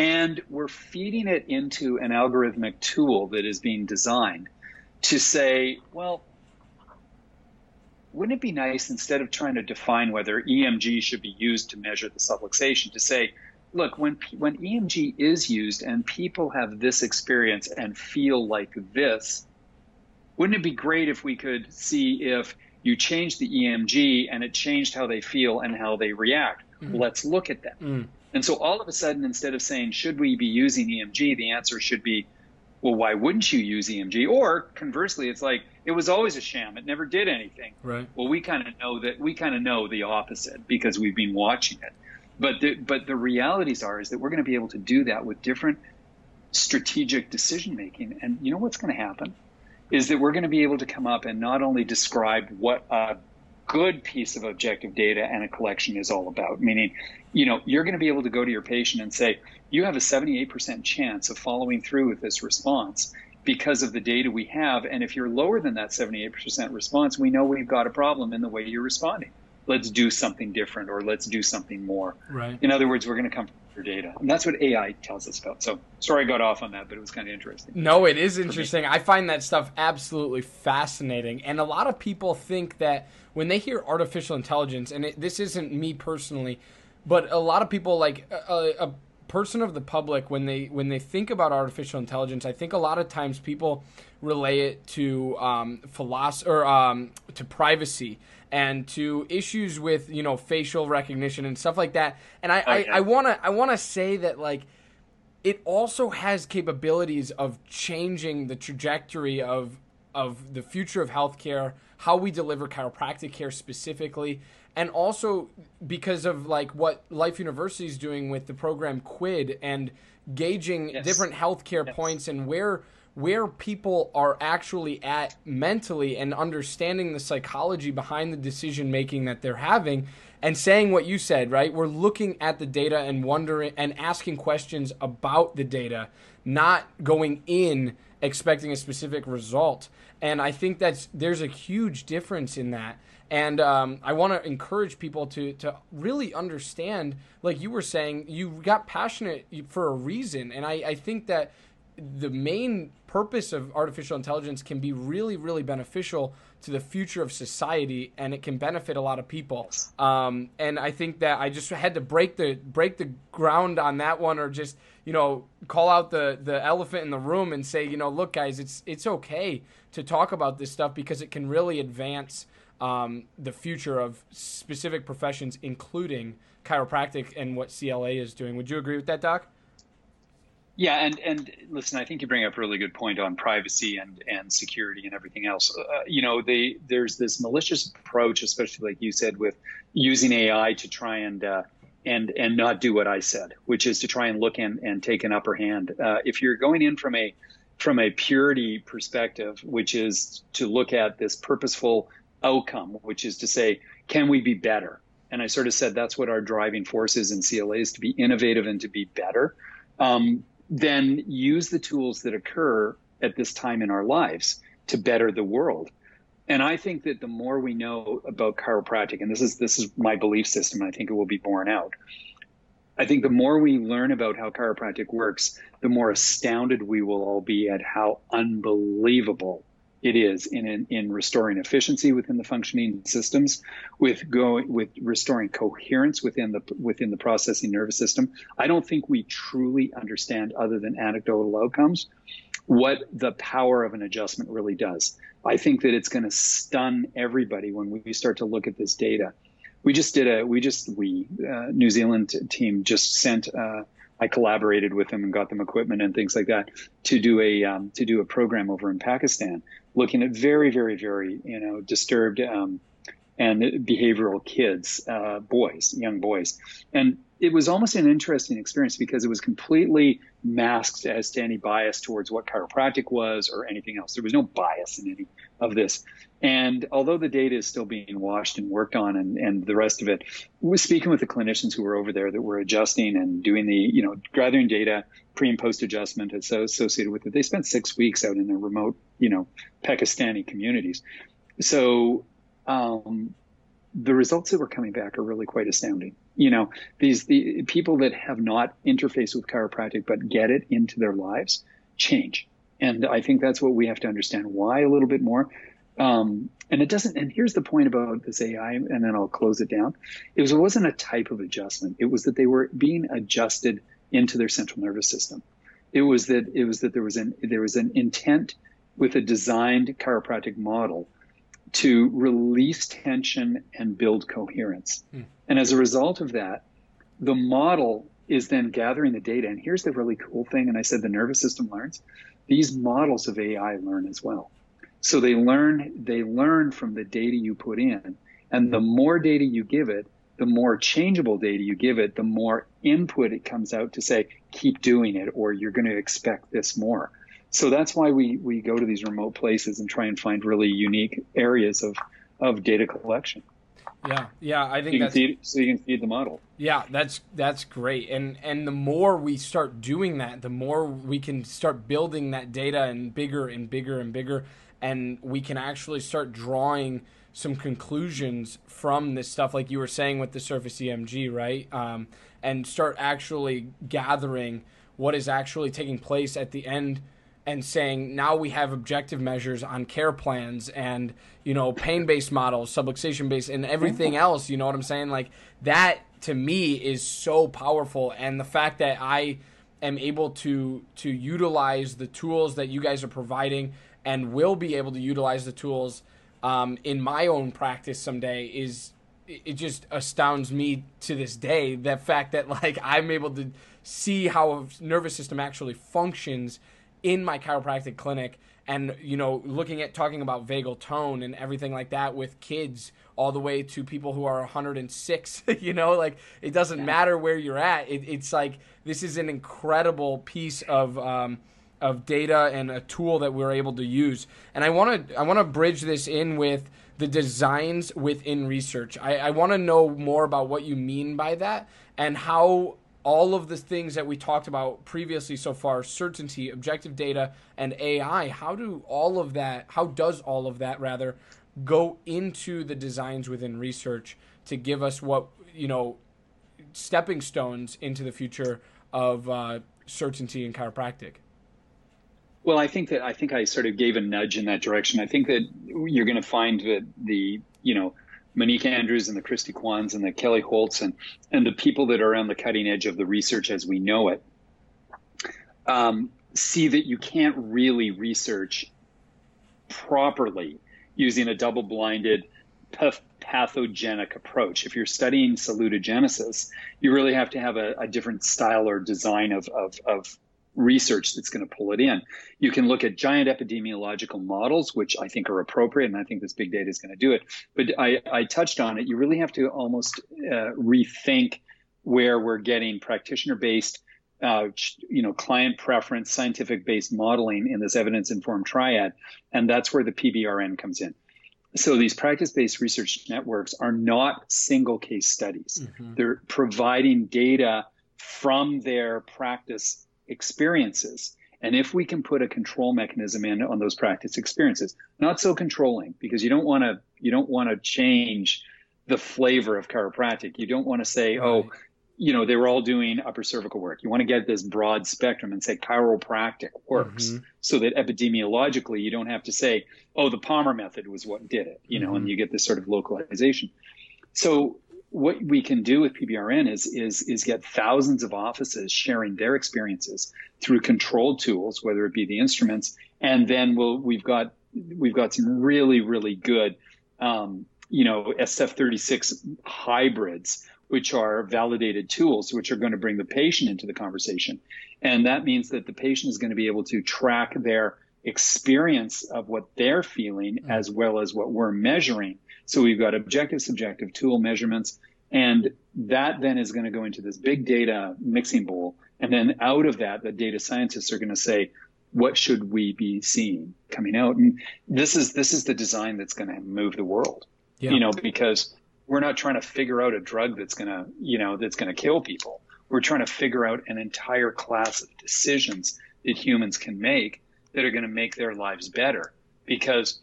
and we're feeding it into an algorithmic tool that is being designed to say, well, wouldn't it be nice instead of trying to define whether EMG should be used to measure the subluxation to say, look, when when EMG is used and people have this experience and feel like this, wouldn't it be great if we could see if you change the EMG and it changed how they feel and how they react? Mm. Let's look at that. Mm. And so all of a sudden, instead of saying, should we be using EMG, the answer should be, well, why wouldn't you use EMG? Or conversely, it's like, it was always a sham. It never did anything. Right. Well, we kind of know that we kind of know the opposite because we've been watching it. But the, but the realities are is that we're going to be able to do that with different strategic decision making. And you know what's going to happen is that we're going to be able to come up and not only describe what a good piece of objective data and a collection is all about. Meaning, you know, you're going to be able to go to your patient and say, you have a 78% chance of following through with this response because of the data we have. And if you're lower than that 78% response, we know we've got a problem in the way you're responding. Let's do something different or let's do something more. Right. In other words, we're going to come your data. And that's what AI tells us about. So sorry I got off on that, but it was kind of interesting. No, it is interesting. I find that stuff absolutely fascinating. And a lot of people think that when they hear artificial intelligence, and it, this isn't me personally, but a lot of people like a, a person of the public when they when they think about artificial intelligence, I think a lot of times people relay it to um, philosophy or um, to privacy and to issues with you know facial recognition and stuff like that. And I okay. I want to I want to say that like it also has capabilities of changing the trajectory of of the future of healthcare, how we deliver chiropractic care specifically, and also because of like what Life University is doing with the program Quid and gauging yes. different healthcare yes. points and where where people are actually at mentally and understanding the psychology behind the decision making that they're having and saying what you said, right? We're looking at the data and wondering and asking questions about the data, not going in expecting a specific result. And I think that's there's a huge difference in that. And um, I want to encourage people to to really understand, like you were saying, you got passionate for a reason, and I, I think that the main purpose of artificial intelligence can be really, really beneficial to the future of society, and it can benefit a lot of people. Um, and I think that I just had to break the break the ground on that one, or just you know call out the the elephant in the room and say, you know, look, guys, it's it's okay to talk about this stuff because it can really advance um, the future of specific professions, including chiropractic and what CLA is doing. Would you agree with that, Doc? Yeah, and and listen, I think you bring up a really good point on privacy and and security and everything else. Uh, you know, they, there's this malicious approach, especially like you said, with using AI to try and uh, and and not do what I said, which is to try and look and and take an upper hand. Uh, if you're going in from a from a purity perspective, which is to look at this purposeful outcome, which is to say, can we be better? And I sort of said that's what our driving force is in CLA is to be innovative and to be better. Um, then use the tools that occur at this time in our lives to better the world. And I think that the more we know about chiropractic, and this is this is my belief system, and I think it will be borne out. I think the more we learn about how chiropractic works, the more astounded we will all be at how unbelievable it is in, in, in restoring efficiency within the functioning systems, with going with restoring coherence within the within the processing nervous system. I don't think we truly understand, other than anecdotal outcomes, what the power of an adjustment really does. I think that it's going to stun everybody when we start to look at this data. We just did a we just we uh, New Zealand team just sent. Uh, I collaborated with them and got them equipment and things like that to do a um, to do a program over in Pakistan, looking at very very very you know disturbed um, and behavioral kids, uh, boys, young boys, and it was almost an interesting experience because it was completely masked as to any bias towards what chiropractic was or anything else. There was no bias in any of this. And although the data is still being washed and worked on and, and the rest of it, was speaking with the clinicians who were over there that were adjusting and doing the, you know, gathering data, pre and post adjustment associated with it. They spent six weeks out in the remote, you know, Pakistani communities. So, um, the results that were coming back are really quite astounding. You know, these the people that have not interfaced with chiropractic but get it into their lives change. And I think that's what we have to understand why a little bit more. Um, and it doesn't. And here's the point about this AI, and then I'll close it down. It was it wasn't a type of adjustment. It was that they were being adjusted into their central nervous system. It was that it was that there was an there was an intent with a designed chiropractic model to release tension and build coherence. Mm. And as a result of that, the model is then gathering the data. And here's the really cool thing. And I said the nervous system learns. These models of AI learn as well. So they learn they learn from the data you put in. And the more data you give it, the more changeable data you give it, the more input it comes out to say, keep doing it, or you're going to expect this more so that's why we, we go to these remote places and try and find really unique areas of, of data collection. Yeah, yeah, I think so that's feed, so you can feed the model. Yeah, that's that's great, and and the more we start doing that, the more we can start building that data and bigger and bigger and bigger, and we can actually start drawing some conclusions from this stuff, like you were saying with the Surface EMG, right? Um, and start actually gathering what is actually taking place at the end and saying now we have objective measures on care plans and you know pain based models subluxation based and everything else you know what i'm saying like that to me is so powerful and the fact that i am able to to utilize the tools that you guys are providing and will be able to utilize the tools um, in my own practice someday is it just astounds me to this day the fact that like i'm able to see how a nervous system actually functions in my chiropractic clinic and you know looking at talking about vagal tone and everything like that with kids all the way to people who are 106 you know like it doesn't yeah. matter where you're at it, it's like this is an incredible piece of um, of data and a tool that we're able to use. And i want to i want to bridge this in with the designs within research. I, I want to know more about what you mean by that and how all of the things that we talked about previously so far certainty objective data and ai how do all of that how does all of that rather go into the designs within research to give us what you know stepping stones into the future of uh, certainty in chiropractic well, I think that I think I sort of gave a nudge in that direction. I think that you're going to find that the you know Monique Andrews and the Christy Kwans and the Kelly Holtz and, and the people that are on the cutting edge of the research as we know it um, see that you can't really research properly using a double blinded pathogenic approach. If you're studying salutogenesis, you really have to have a, a different style or design of, of, of research that's going to pull it in. You can look at giant epidemiological models, which I think are appropriate, and I think this big data is going to do it. But I, I touched on it. You really have to almost uh, rethink where we're getting practitioner-based, uh, you know, client preference, scientific-based modeling in this evidence-informed triad, and that's where the PBRN comes in. So these practice-based research networks are not single case studies. Mm-hmm. They're providing data from their practice experiences. And if we can put a control mechanism in on those practice experiences, not so controlling because you don't want to you don't want to change the flavor of chiropractic. You don't want to say, right. oh, you know, they were all doing upper cervical work. You want to get this broad spectrum and say chiropractic works mm-hmm. so that epidemiologically you don't have to say, oh, the Palmer method was what did it, you know, mm-hmm. and you get this sort of localization. So what we can do with PBRN is is is get thousands of offices sharing their experiences through controlled tools, whether it be the instruments, and then we'll we've got we've got some really really good, um, you know, SF36 hybrids, which are validated tools, which are going to bring the patient into the conversation, and that means that the patient is going to be able to track their experience of what they're feeling as well as what we're measuring so we've got objective, subjective tool measurements, and that then is going to go into this big data mixing bowl. And then out of that, the data scientists are going to say, what should we be seeing coming out? And this is this is the design that's going to move the world. Yeah. You know, because we're not trying to figure out a drug that's going to, you know, that's going to kill people. We're trying to figure out an entire class of decisions that humans can make that are going to make their lives better. Because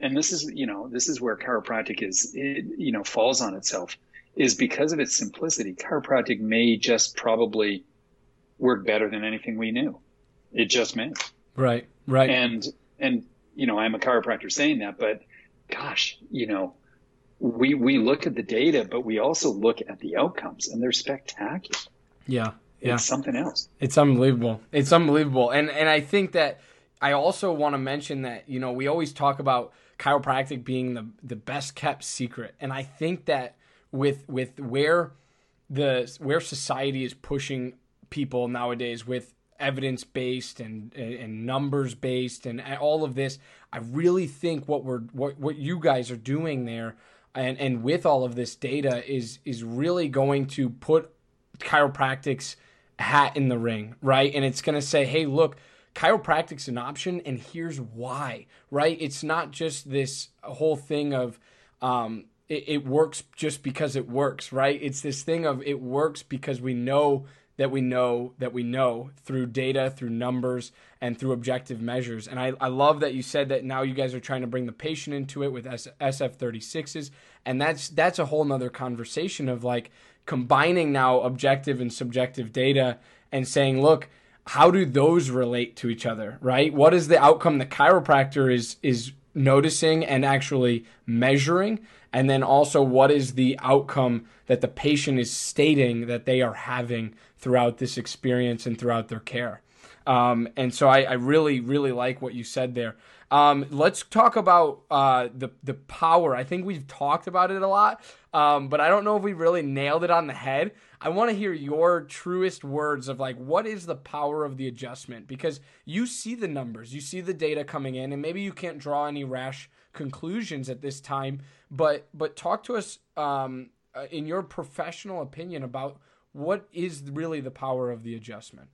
and this is you know this is where chiropractic is it, you know falls on itself is because of its simplicity. Chiropractic may just probably work better than anything we knew. It just may. Right right. And and you know i'm a chiropractor saying that but gosh you know we we look at the data but we also look at the outcomes and they're spectacular. Yeah yeah. It's something else. It's unbelievable. It's unbelievable. And and i think that i also want to mention that you know we always talk about chiropractic being the the best kept secret. And I think that with with where the where society is pushing people nowadays with evidence based and and numbers based and all of this, I really think what we're what what you guys are doing there and and with all of this data is is really going to put chiropractic's hat in the ring, right? And it's going to say, "Hey, look, chiropractic's an option and here's why right? It's not just this whole thing of um, it, it, works just because it works right? It's this thing of it works because we know that we know that we know through data through numbers and through objective measures. And I, I love that you said that now you guys are trying to bring the patient into it with sf36s and that's that's a whole nother conversation of like combining now objective and subjective data and saying look how do those relate to each other, right? What is the outcome the chiropractor is is noticing and actually measuring? And then also what is the outcome that the patient is stating that they are having throughout this experience and throughout their care? Um, and so I, I, really, really like what you said there. Um, let's talk about uh, the the power. I think we've talked about it a lot, um, but I don't know if we really nailed it on the head. I want to hear your truest words of like what is the power of the adjustment because you see the numbers, you see the data coming in, and maybe you can't draw any rash conclusions at this time. But but talk to us um, uh, in your professional opinion about what is really the power of the adjustment.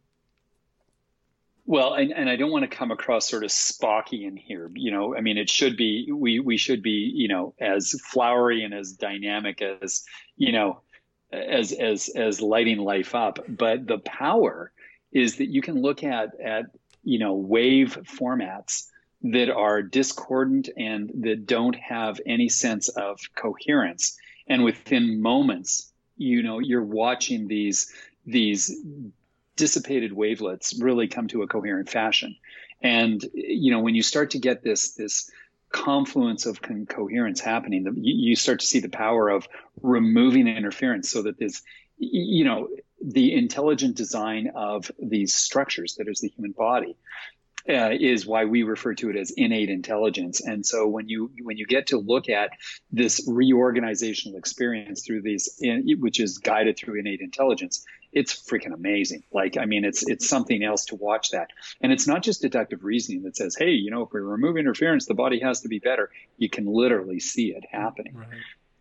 Well, and, and I don't want to come across sort of spocky in here. You know, I mean, it should be we we should be you know as flowery and as dynamic as you know as as as lighting life up. But the power is that you can look at at you know wave formats that are discordant and that don't have any sense of coherence, and within moments, you know, you're watching these these dissipated wavelets really come to a coherent fashion. And you know, when you start to get this this confluence of con- coherence happening, the, you, you start to see the power of removing interference, so that this, you know, the intelligent design of these structures that is the human body uh, is why we refer to it as innate intelligence. And so when you when you get to look at this reorganizational experience through these, which is guided through innate intelligence, it's freaking amazing. Like I mean, it's it's something else to watch that. And it's not just deductive reasoning that says, hey, you know, if we remove interference, the body has to be better. You can literally see it happening. Right.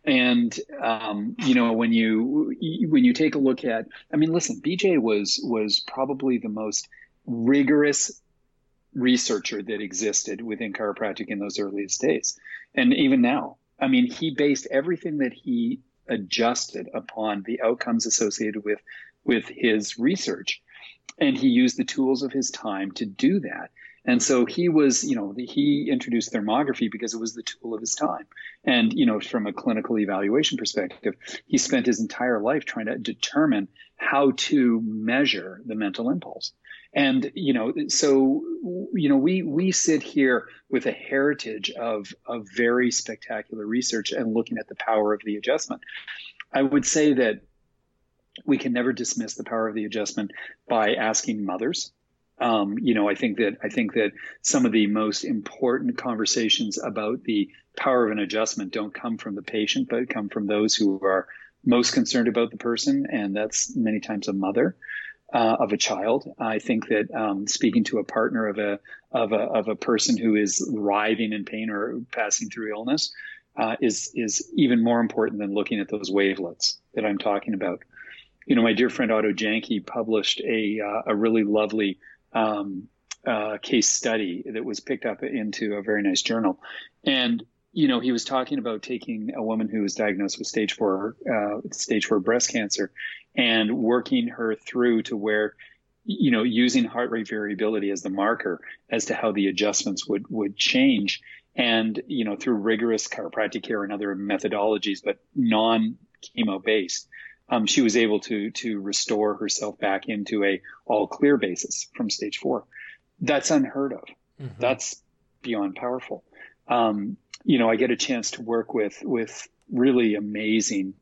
And um, you know when you when you take a look at, I mean, listen, BJ was was probably the most rigorous researcher that existed within chiropractic in those earliest days. And even now, I mean, he based everything that he adjusted upon the outcomes associated with, with his research. And he used the tools of his time to do that. And so he was, you know, he introduced thermography because it was the tool of his time. And, you know, from a clinical evaluation perspective, he spent his entire life trying to determine how to measure the mental impulse. And, you know, so, you know, we, we sit here with a heritage of, of very spectacular research and looking at the power of the adjustment. I would say that we can never dismiss the power of the adjustment by asking mothers. Um, you know, I think that I think that some of the most important conversations about the power of an adjustment don't come from the patient, but come from those who are most concerned about the person, and that's many times a mother uh, of a child. I think that um, speaking to a partner of a of a of a person who is writhing in pain or passing through illness uh, is is even more important than looking at those wavelets that I'm talking about. You know, my dear friend Otto Janke published a uh, a really lovely um, uh, case study that was picked up into a very nice journal, and you know, he was talking about taking a woman who was diagnosed with stage four, uh, stage four breast cancer, and working her through to where, you know, using heart rate variability as the marker as to how the adjustments would would change, and you know, through rigorous chiropractic care and other methodologies, but non chemo based, um, she was able to to restore herself back into a all clear basis from stage four. That's unheard of. Mm-hmm. That's beyond powerful. Um, you know, I get a chance to work with with really amazing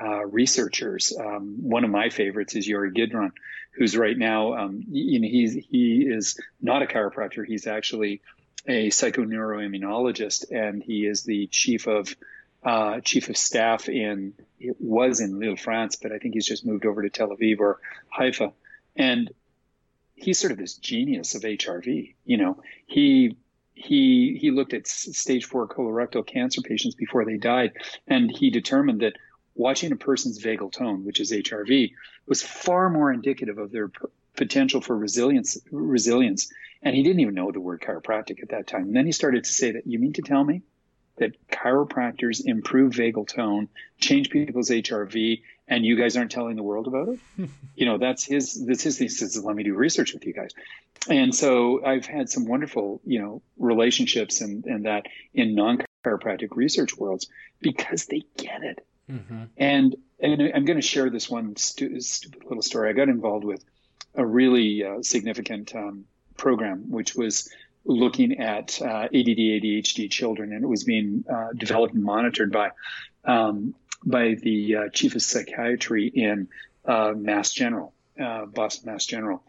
uh, researchers. Um, one of my favorites is Yori Gidron, who's right now, um, you know, he's he is not a chiropractor. He's actually a psychoneuroimmunologist, and he is the chief of uh, chief of staff in it was in Lille, France, but I think he's just moved over to Tel Aviv or Haifa, and he's sort of this genius of HRV. You know, he he he looked at stage four colorectal cancer patients before they died, and he determined that watching a person's vagal tone, which is HRV, was far more indicative of their p- potential for resilience. Resilience, and he didn't even know the word chiropractic at that time. And then he started to say that you mean to tell me that chiropractors improve vagal tone, change people's HRV, and you guys aren't telling the world about it. you know, that's his. That's his thesis. Let me do research with you guys. And so I've had some wonderful, you know, relationships and and that in non chiropractic research worlds because they get it. Mm-hmm. And and I'm going to share this one stu- stupid little story. I got involved with a really uh, significant um, program, which was looking at uh, ADD, ADHD children, and it was being uh, developed and monitored by um, by the uh, chief of psychiatry in uh, Mass General, uh, Boston Mass General.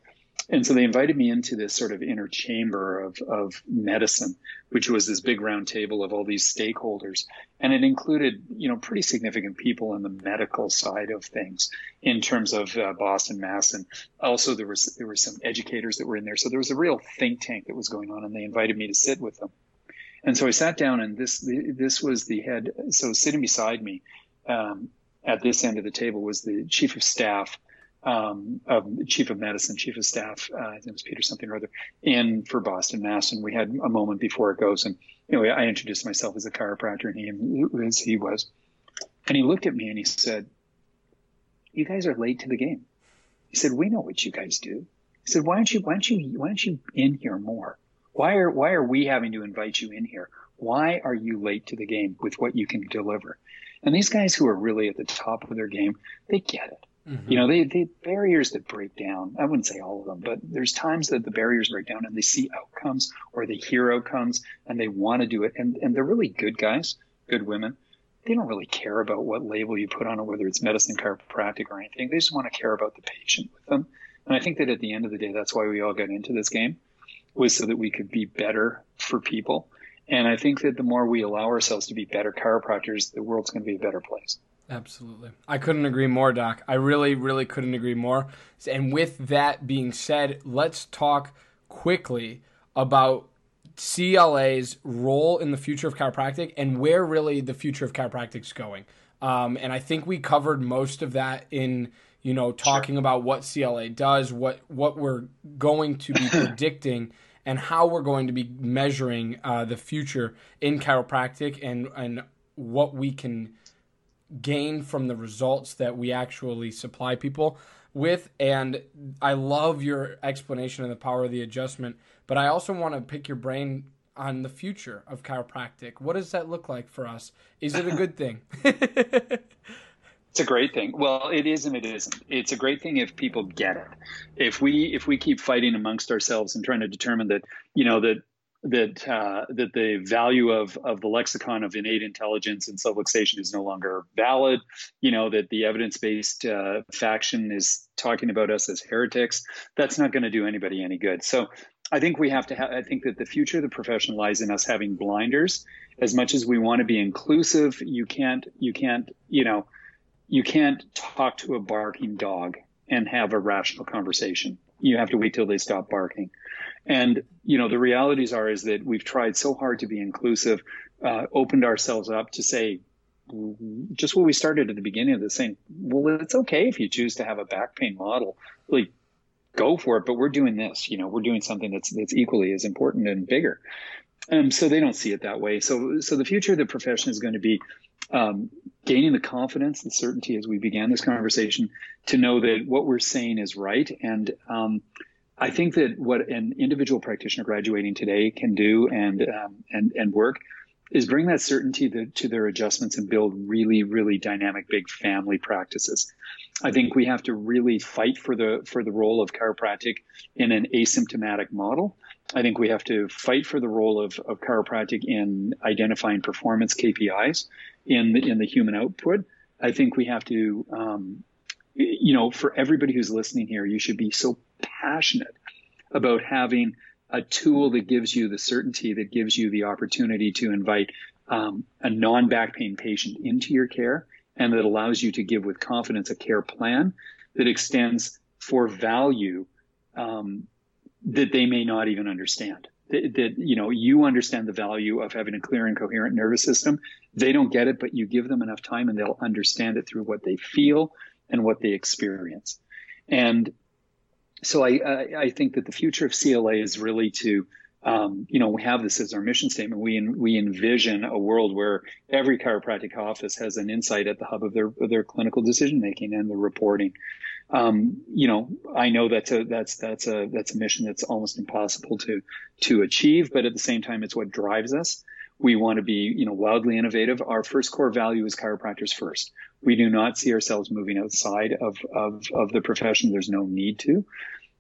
And so they invited me into this sort of inner chamber of, of medicine, which was this big round table of all these stakeholders. And it included, you know, pretty significant people in the medical side of things in terms of uh, Boston Mass. And also there was, there were some educators that were in there. So there was a real think tank that was going on and they invited me to sit with them. And so I sat down and this, this was the head. So sitting beside me um, at this end of the table was the chief of staff, um, chief of medicine, chief of staff. Uh, his name was Peter something or other, in for Boston Mass, and we had a moment before it goes, and you know, I introduced myself as a chiropractor, and he as he was, and he looked at me and he said, you guys are late to the game. He said, we know what you guys do. He said, why aren't you, why aren't you, why aren't you in here more? Why are, why are we having to invite you in here? Why are you late to the game with what you can deliver? And these guys who are really at the top of their game, they get it. Mm-hmm. You know, they, they barriers that break down. I wouldn't say all of them, but there's times that the barriers break down and they see outcomes or they hear outcomes and they want to do it. And, and they're really good guys, good women. They don't really care about what label you put on it, whether it's medicine, chiropractic, or anything. They just want to care about the patient with them. And I think that at the end of the day, that's why we all got into this game was so that we could be better for people. And I think that the more we allow ourselves to be better chiropractors, the world's going to be a better place. Absolutely. I couldn't agree more, Doc. I really, really couldn't agree more. And with that being said, let's talk quickly about CLA's role in the future of chiropractic and where really the future of chiropractic is going. Um, and I think we covered most of that in you know talking sure. about what CLA does, what what we're going to be predicting, and how we're going to be measuring uh, the future in chiropractic and and what we can gain from the results that we actually supply people with. And I love your explanation of the power of the adjustment, but I also want to pick your brain on the future of chiropractic. What does that look like for us? Is it a good thing? it's a great thing. Well, it is and it isn't. It's a great thing if people get it. If we if we keep fighting amongst ourselves and trying to determine that, you know, that that uh, that the value of of the lexicon of innate intelligence and subluxation is no longer valid. You know that the evidence based uh, faction is talking about us as heretics. That's not going to do anybody any good. So I think we have to. have. I think that the future of the profession lies in us having blinders. As much as we want to be inclusive, you can't. You can't. You know, you can't talk to a barking dog and have a rational conversation. You have to wait till they stop barking. And you know, the realities are is that we've tried so hard to be inclusive, uh, opened ourselves up to say just what we started at the beginning of this saying, well, it's okay if you choose to have a back pain model. Like, go for it. But we're doing this. You know, we're doing something that's that's equally as important and bigger. Um, so they don't see it that way. So so the future of the profession is going to be um, gaining the confidence, the certainty as we began this conversation to know that what we're saying is right and um, I think that what an individual practitioner graduating today can do and um, and and work is bring that certainty to, to, their adjustments and build really really dynamic big family practices. I think we have to really fight for the for the role of chiropractic in an asymptomatic model. I think we have to fight for the role of, of chiropractic in identifying performance KPIs in the, in the human output. I think we have to um, you know, for everybody who's listening here, you should be so passionate about having a tool that gives you the certainty, that gives you the opportunity to invite um, a non back pain patient into your care and that allows you to give with confidence a care plan that extends for value um, that they may not even understand. That, that, you know you understand the value of having a clear and coherent nervous system. They don't get it, but you give them enough time and they'll understand it through what they feel and what they experience. And so I, I, I think that the future of CLA is really to, um, you know, we have this as our mission statement. We we envision a world where every chiropractic office has an insight at the hub of their of their clinical decision making and the reporting. Um, you know, I know that's a that's that's a that's a mission that's almost impossible to to achieve, but at the same time, it's what drives us. We want to be, you know, wildly innovative. Our first core value is chiropractors first. We do not see ourselves moving outside of, of, of the profession. There's no need to.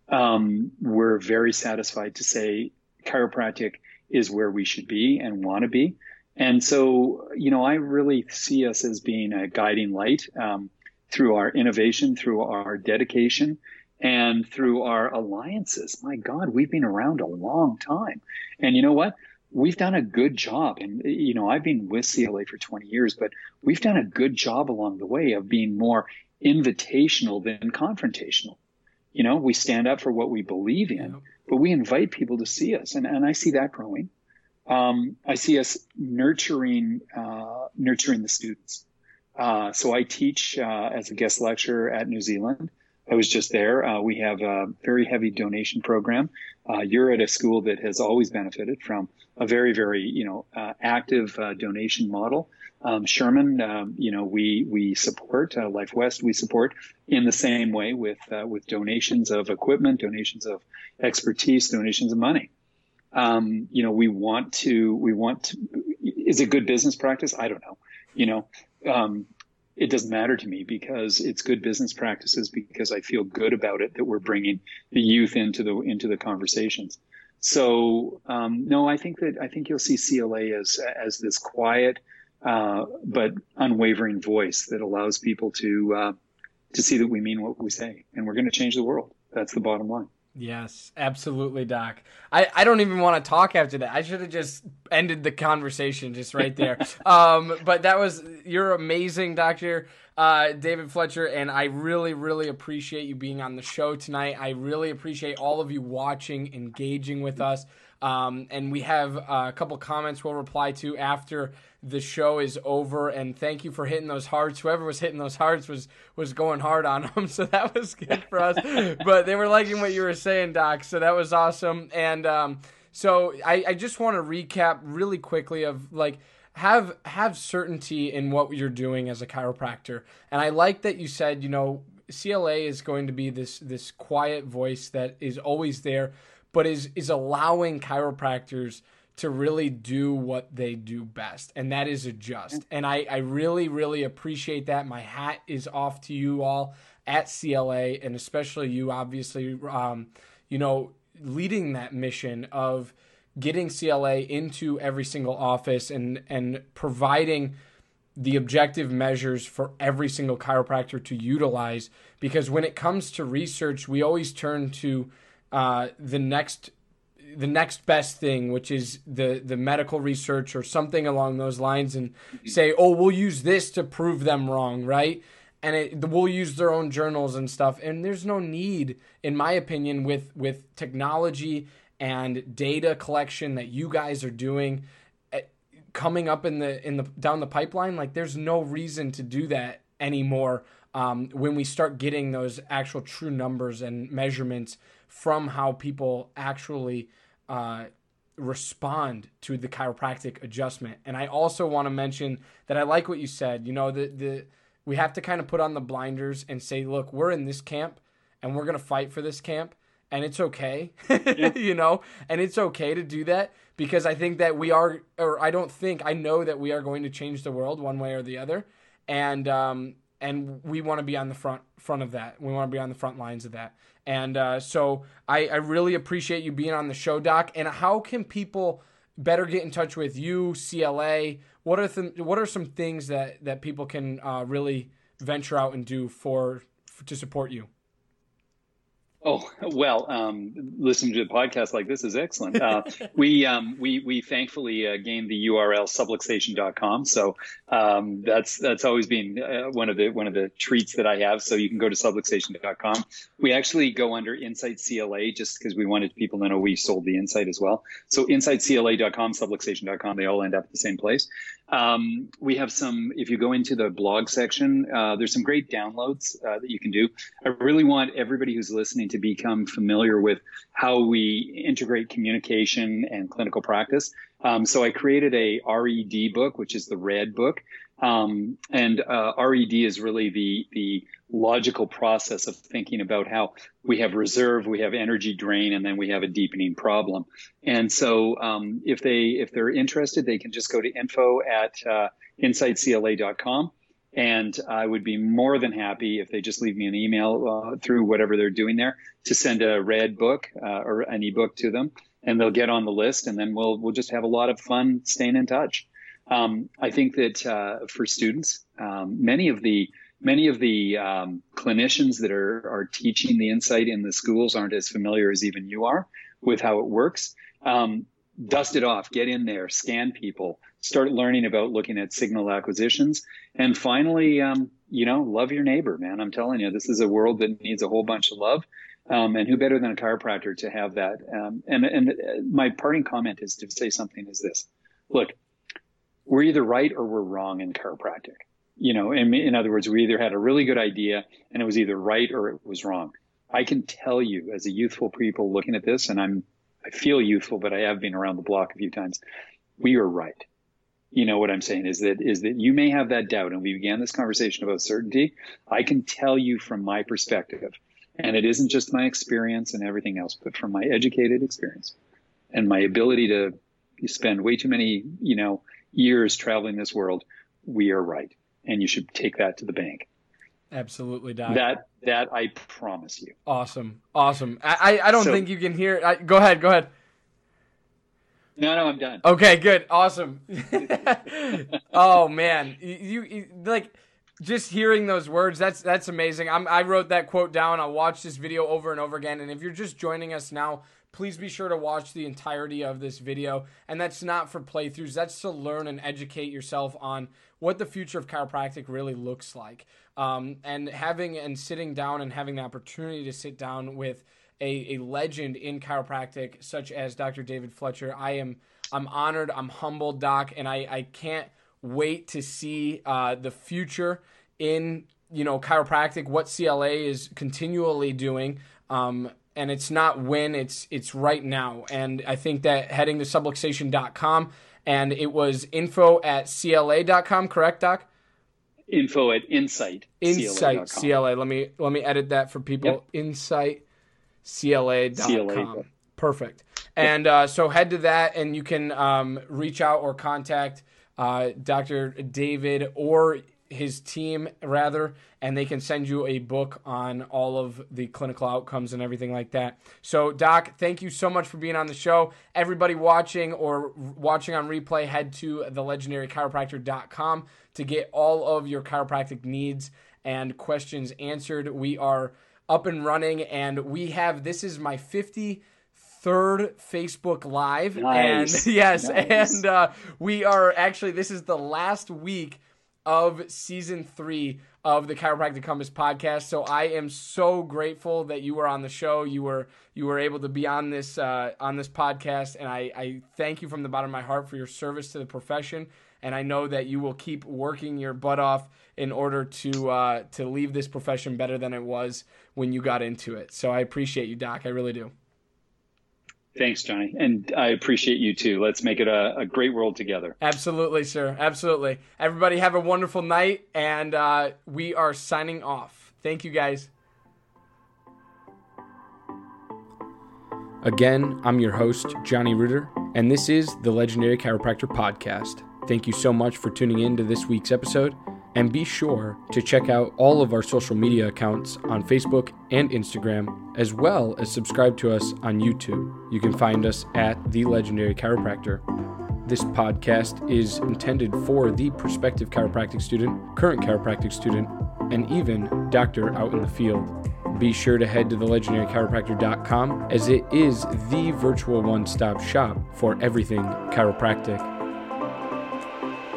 Um, we're very satisfied to say chiropractic is where we should be and want to be. And so, you know, I really see us as being a guiding light um, through our innovation, through our dedication, and through our alliances. My God, we've been around a long time. And you know what? We've done a good job. And, you know, I've been with CLA for 20 years, but we've done a good job along the way of being more invitational than confrontational. You know, we stand up for what we believe in, but we invite people to see us. And, and I see that growing. Um, I see us nurturing, uh, nurturing the students. Uh, so I teach uh, as a guest lecturer at New Zealand. I was just there. Uh, we have a very heavy donation program. Uh, you're at a school that has always benefited from a very, very, you know, uh, active uh, donation model. Um, Sherman, um, you know, we we support uh, Life West. We support in the same way with uh, with donations of equipment, donations of expertise, donations of money. Um, you know, we want to we want to. Is it good business practice? I don't know. You know, um, it doesn't matter to me because it's good business practices because I feel good about it that we're bringing the youth into the into the conversations. So um, no, I think that I think you'll see CLA as as this quiet uh, but unwavering voice that allows people to uh, to see that we mean what we say, and we're going to change the world. That's the bottom line. Yes, absolutely, Doc. I, I don't even want to talk after that. I should have just ended the conversation just right there. um, but that was you're amazing, Doctor uh, David Fletcher, and I really, really appreciate you being on the show tonight. I really appreciate all of you watching, engaging with us. Um, and we have uh, a couple comments we'll reply to after the show is over. And thank you for hitting those hearts. Whoever was hitting those hearts was was going hard on them, so that was good for us. but they were liking what you were saying, Doc. So that was awesome. And um, so I, I just want to recap really quickly of like have have certainty in what you're doing as a chiropractor. And I like that you said, you know, CLA is going to be this this quiet voice that is always there, but is is allowing chiropractors to really do what they do best, and that is adjust. And I, I really, really appreciate that. My hat is off to you all at CLA, and especially you, obviously, um, you know, leading that mission of getting CLA into every single office and and providing the objective measures for every single chiropractor to utilize because when it comes to research we always turn to uh, the next the next best thing, which is the the medical research or something along those lines, and say, oh, we'll use this to prove them wrong, right? And it, we'll use their own journals and stuff. And there's no need, in my opinion, with with technology and data collection that you guys are doing eh, coming up in the in the down the pipeline. Like, there's no reason to do that anymore. Um, when we start getting those actual true numbers and measurements from how people actually uh, respond to the chiropractic adjustment. And I also want to mention that I like what you said. You know, the the we have to kind of put on the blinders and say, look, we're in this camp and we're gonna fight for this camp. And it's okay, yeah. you know, and it's okay to do that because I think that we are, or I don't think, I know that we are going to change the world one way or the other. And, um, and we want to be on the front front of that. We want to be on the front lines of that. And uh, so I, I really appreciate you being on the show, Doc. And how can people better get in touch with you, CLA? What are th- what are some things that that people can uh, really venture out and do for, for to support you? Oh well, um, listening to a podcast like this is excellent. Uh, we um, we we thankfully uh, gained the URL subluxation.com, so um, that's that's always been uh, one of the one of the treats that I have. So you can go to subluxation.com. We actually go under Insight CLA just because we wanted people to know we sold the Insight as well. So insightcla.com, subluxation.com, they all end up at the same place. Um, we have some. If you go into the blog section, uh, there's some great downloads uh, that you can do. I really want everybody who's listening to become familiar with how we integrate communication and clinical practice. Um, so I created a RED book, which is the red book. Um, and uh, RED is really the the logical process of thinking about how we have reserve, we have energy drain, and then we have a deepening problem. And so, um, if they if they're interested, they can just go to info at uh, insightcla.com and I would be more than happy if they just leave me an email uh, through whatever they're doing there to send a red book uh, or an ebook to them, and they'll get on the list, and then we'll we'll just have a lot of fun staying in touch. Um, I think that uh, for students, um, many of the many of the um, clinicians that are are teaching the insight in the schools aren't as familiar as even you are with how it works. Um, dust it off, get in there, scan people, start learning about looking at signal acquisitions. And finally, um, you know, love your neighbor, man. I'm telling you, this is a world that needs a whole bunch of love. Um, and who better than a chiropractor to have that? Um, and, and my parting comment is to say something is this. Look, we're either right or we're wrong in chiropractic. You know, in, in other words, we either had a really good idea and it was either right or it was wrong. I can tell you as a youthful people looking at this, and I'm I feel youthful, but I have been around the block a few times. We are right. You know what I'm saying is that is that you may have that doubt, and we began this conversation about certainty. I can tell you from my perspective, and it isn't just my experience and everything else, but from my educated experience and my ability to spend way too many, you know, years traveling this world, we are right, and you should take that to the bank. Absolutely, Doc. That that I promise you. Awesome, awesome. I I don't so, think you can hear. I, go ahead, go ahead. No, no, I'm done. Okay, good, awesome. oh man, you, you, like just hearing those words. That's that's amazing. I'm, I wrote that quote down. I watched this video over and over again. And if you're just joining us now, please be sure to watch the entirety of this video. And that's not for playthroughs. That's to learn and educate yourself on what the future of chiropractic really looks like. Um, and having and sitting down and having the opportunity to sit down with a, a legend in chiropractic such as Dr. David Fletcher, I am I'm honored, I'm humbled, Doc, and I, I can't wait to see uh, the future in you know chiropractic, what CLA is continually doing. Um, and it's not when it's it's right now. And I think that heading to subluxation.com and it was info at cla.com, correct, Doc? Info at insight. Insight CLA. Let me let me edit that for people. Yep. Insight CLA.com. CLA. Perfect. And uh, so head to that and you can um, reach out or contact uh, Dr. David or his team rather and they can send you a book on all of the clinical outcomes and everything like that so doc thank you so much for being on the show everybody watching or watching on replay head to thelegendarychiropractor.com to get all of your chiropractic needs and questions answered we are up and running and we have this is my 50 third Facebook Live. Nice. And yes, nice. and uh, we are actually, this is the last week of season three of the Chiropractic Compass podcast. So I am so grateful that you were on the show. You were you were able to be on this uh, on this podcast, and I, I thank you from the bottom of my heart for your service to the profession. And I know that you will keep working your butt off in order to uh, to leave this profession better than it was when you got into it. So I appreciate you, Doc. I really do. Thanks, Johnny. And I appreciate you too. Let's make it a, a great world together. Absolutely, sir. Absolutely. Everybody have a wonderful night, and uh, we are signing off. Thank you, guys. Again, I'm your host, Johnny Reuter, and this is the Legendary Chiropractor Podcast. Thank you so much for tuning in to this week's episode. And be sure to check out all of our social media accounts on Facebook and Instagram, as well as subscribe to us on YouTube. You can find us at The Legendary Chiropractor. This podcast is intended for the prospective chiropractic student, current chiropractic student, and even doctor out in the field. Be sure to head to thelegendarychiropractor.com as it is the virtual one stop shop for everything chiropractic.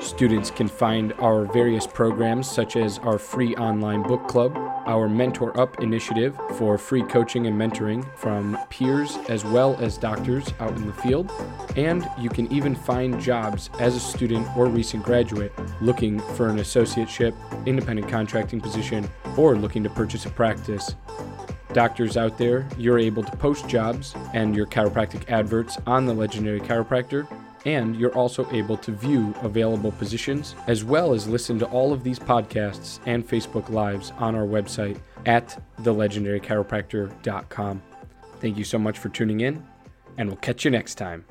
Students can find our various programs, such as our free online book club, our Mentor Up initiative for free coaching and mentoring from peers as well as doctors out in the field. And you can even find jobs as a student or recent graduate looking for an associateship, independent contracting position, or looking to purchase a practice. Doctors out there, you're able to post jobs and your chiropractic adverts on the Legendary Chiropractor and you're also able to view available positions as well as listen to all of these podcasts and Facebook Lives on our website at thelegendarychiropractor.com. Thank you so much for tuning in, and we'll catch you next time.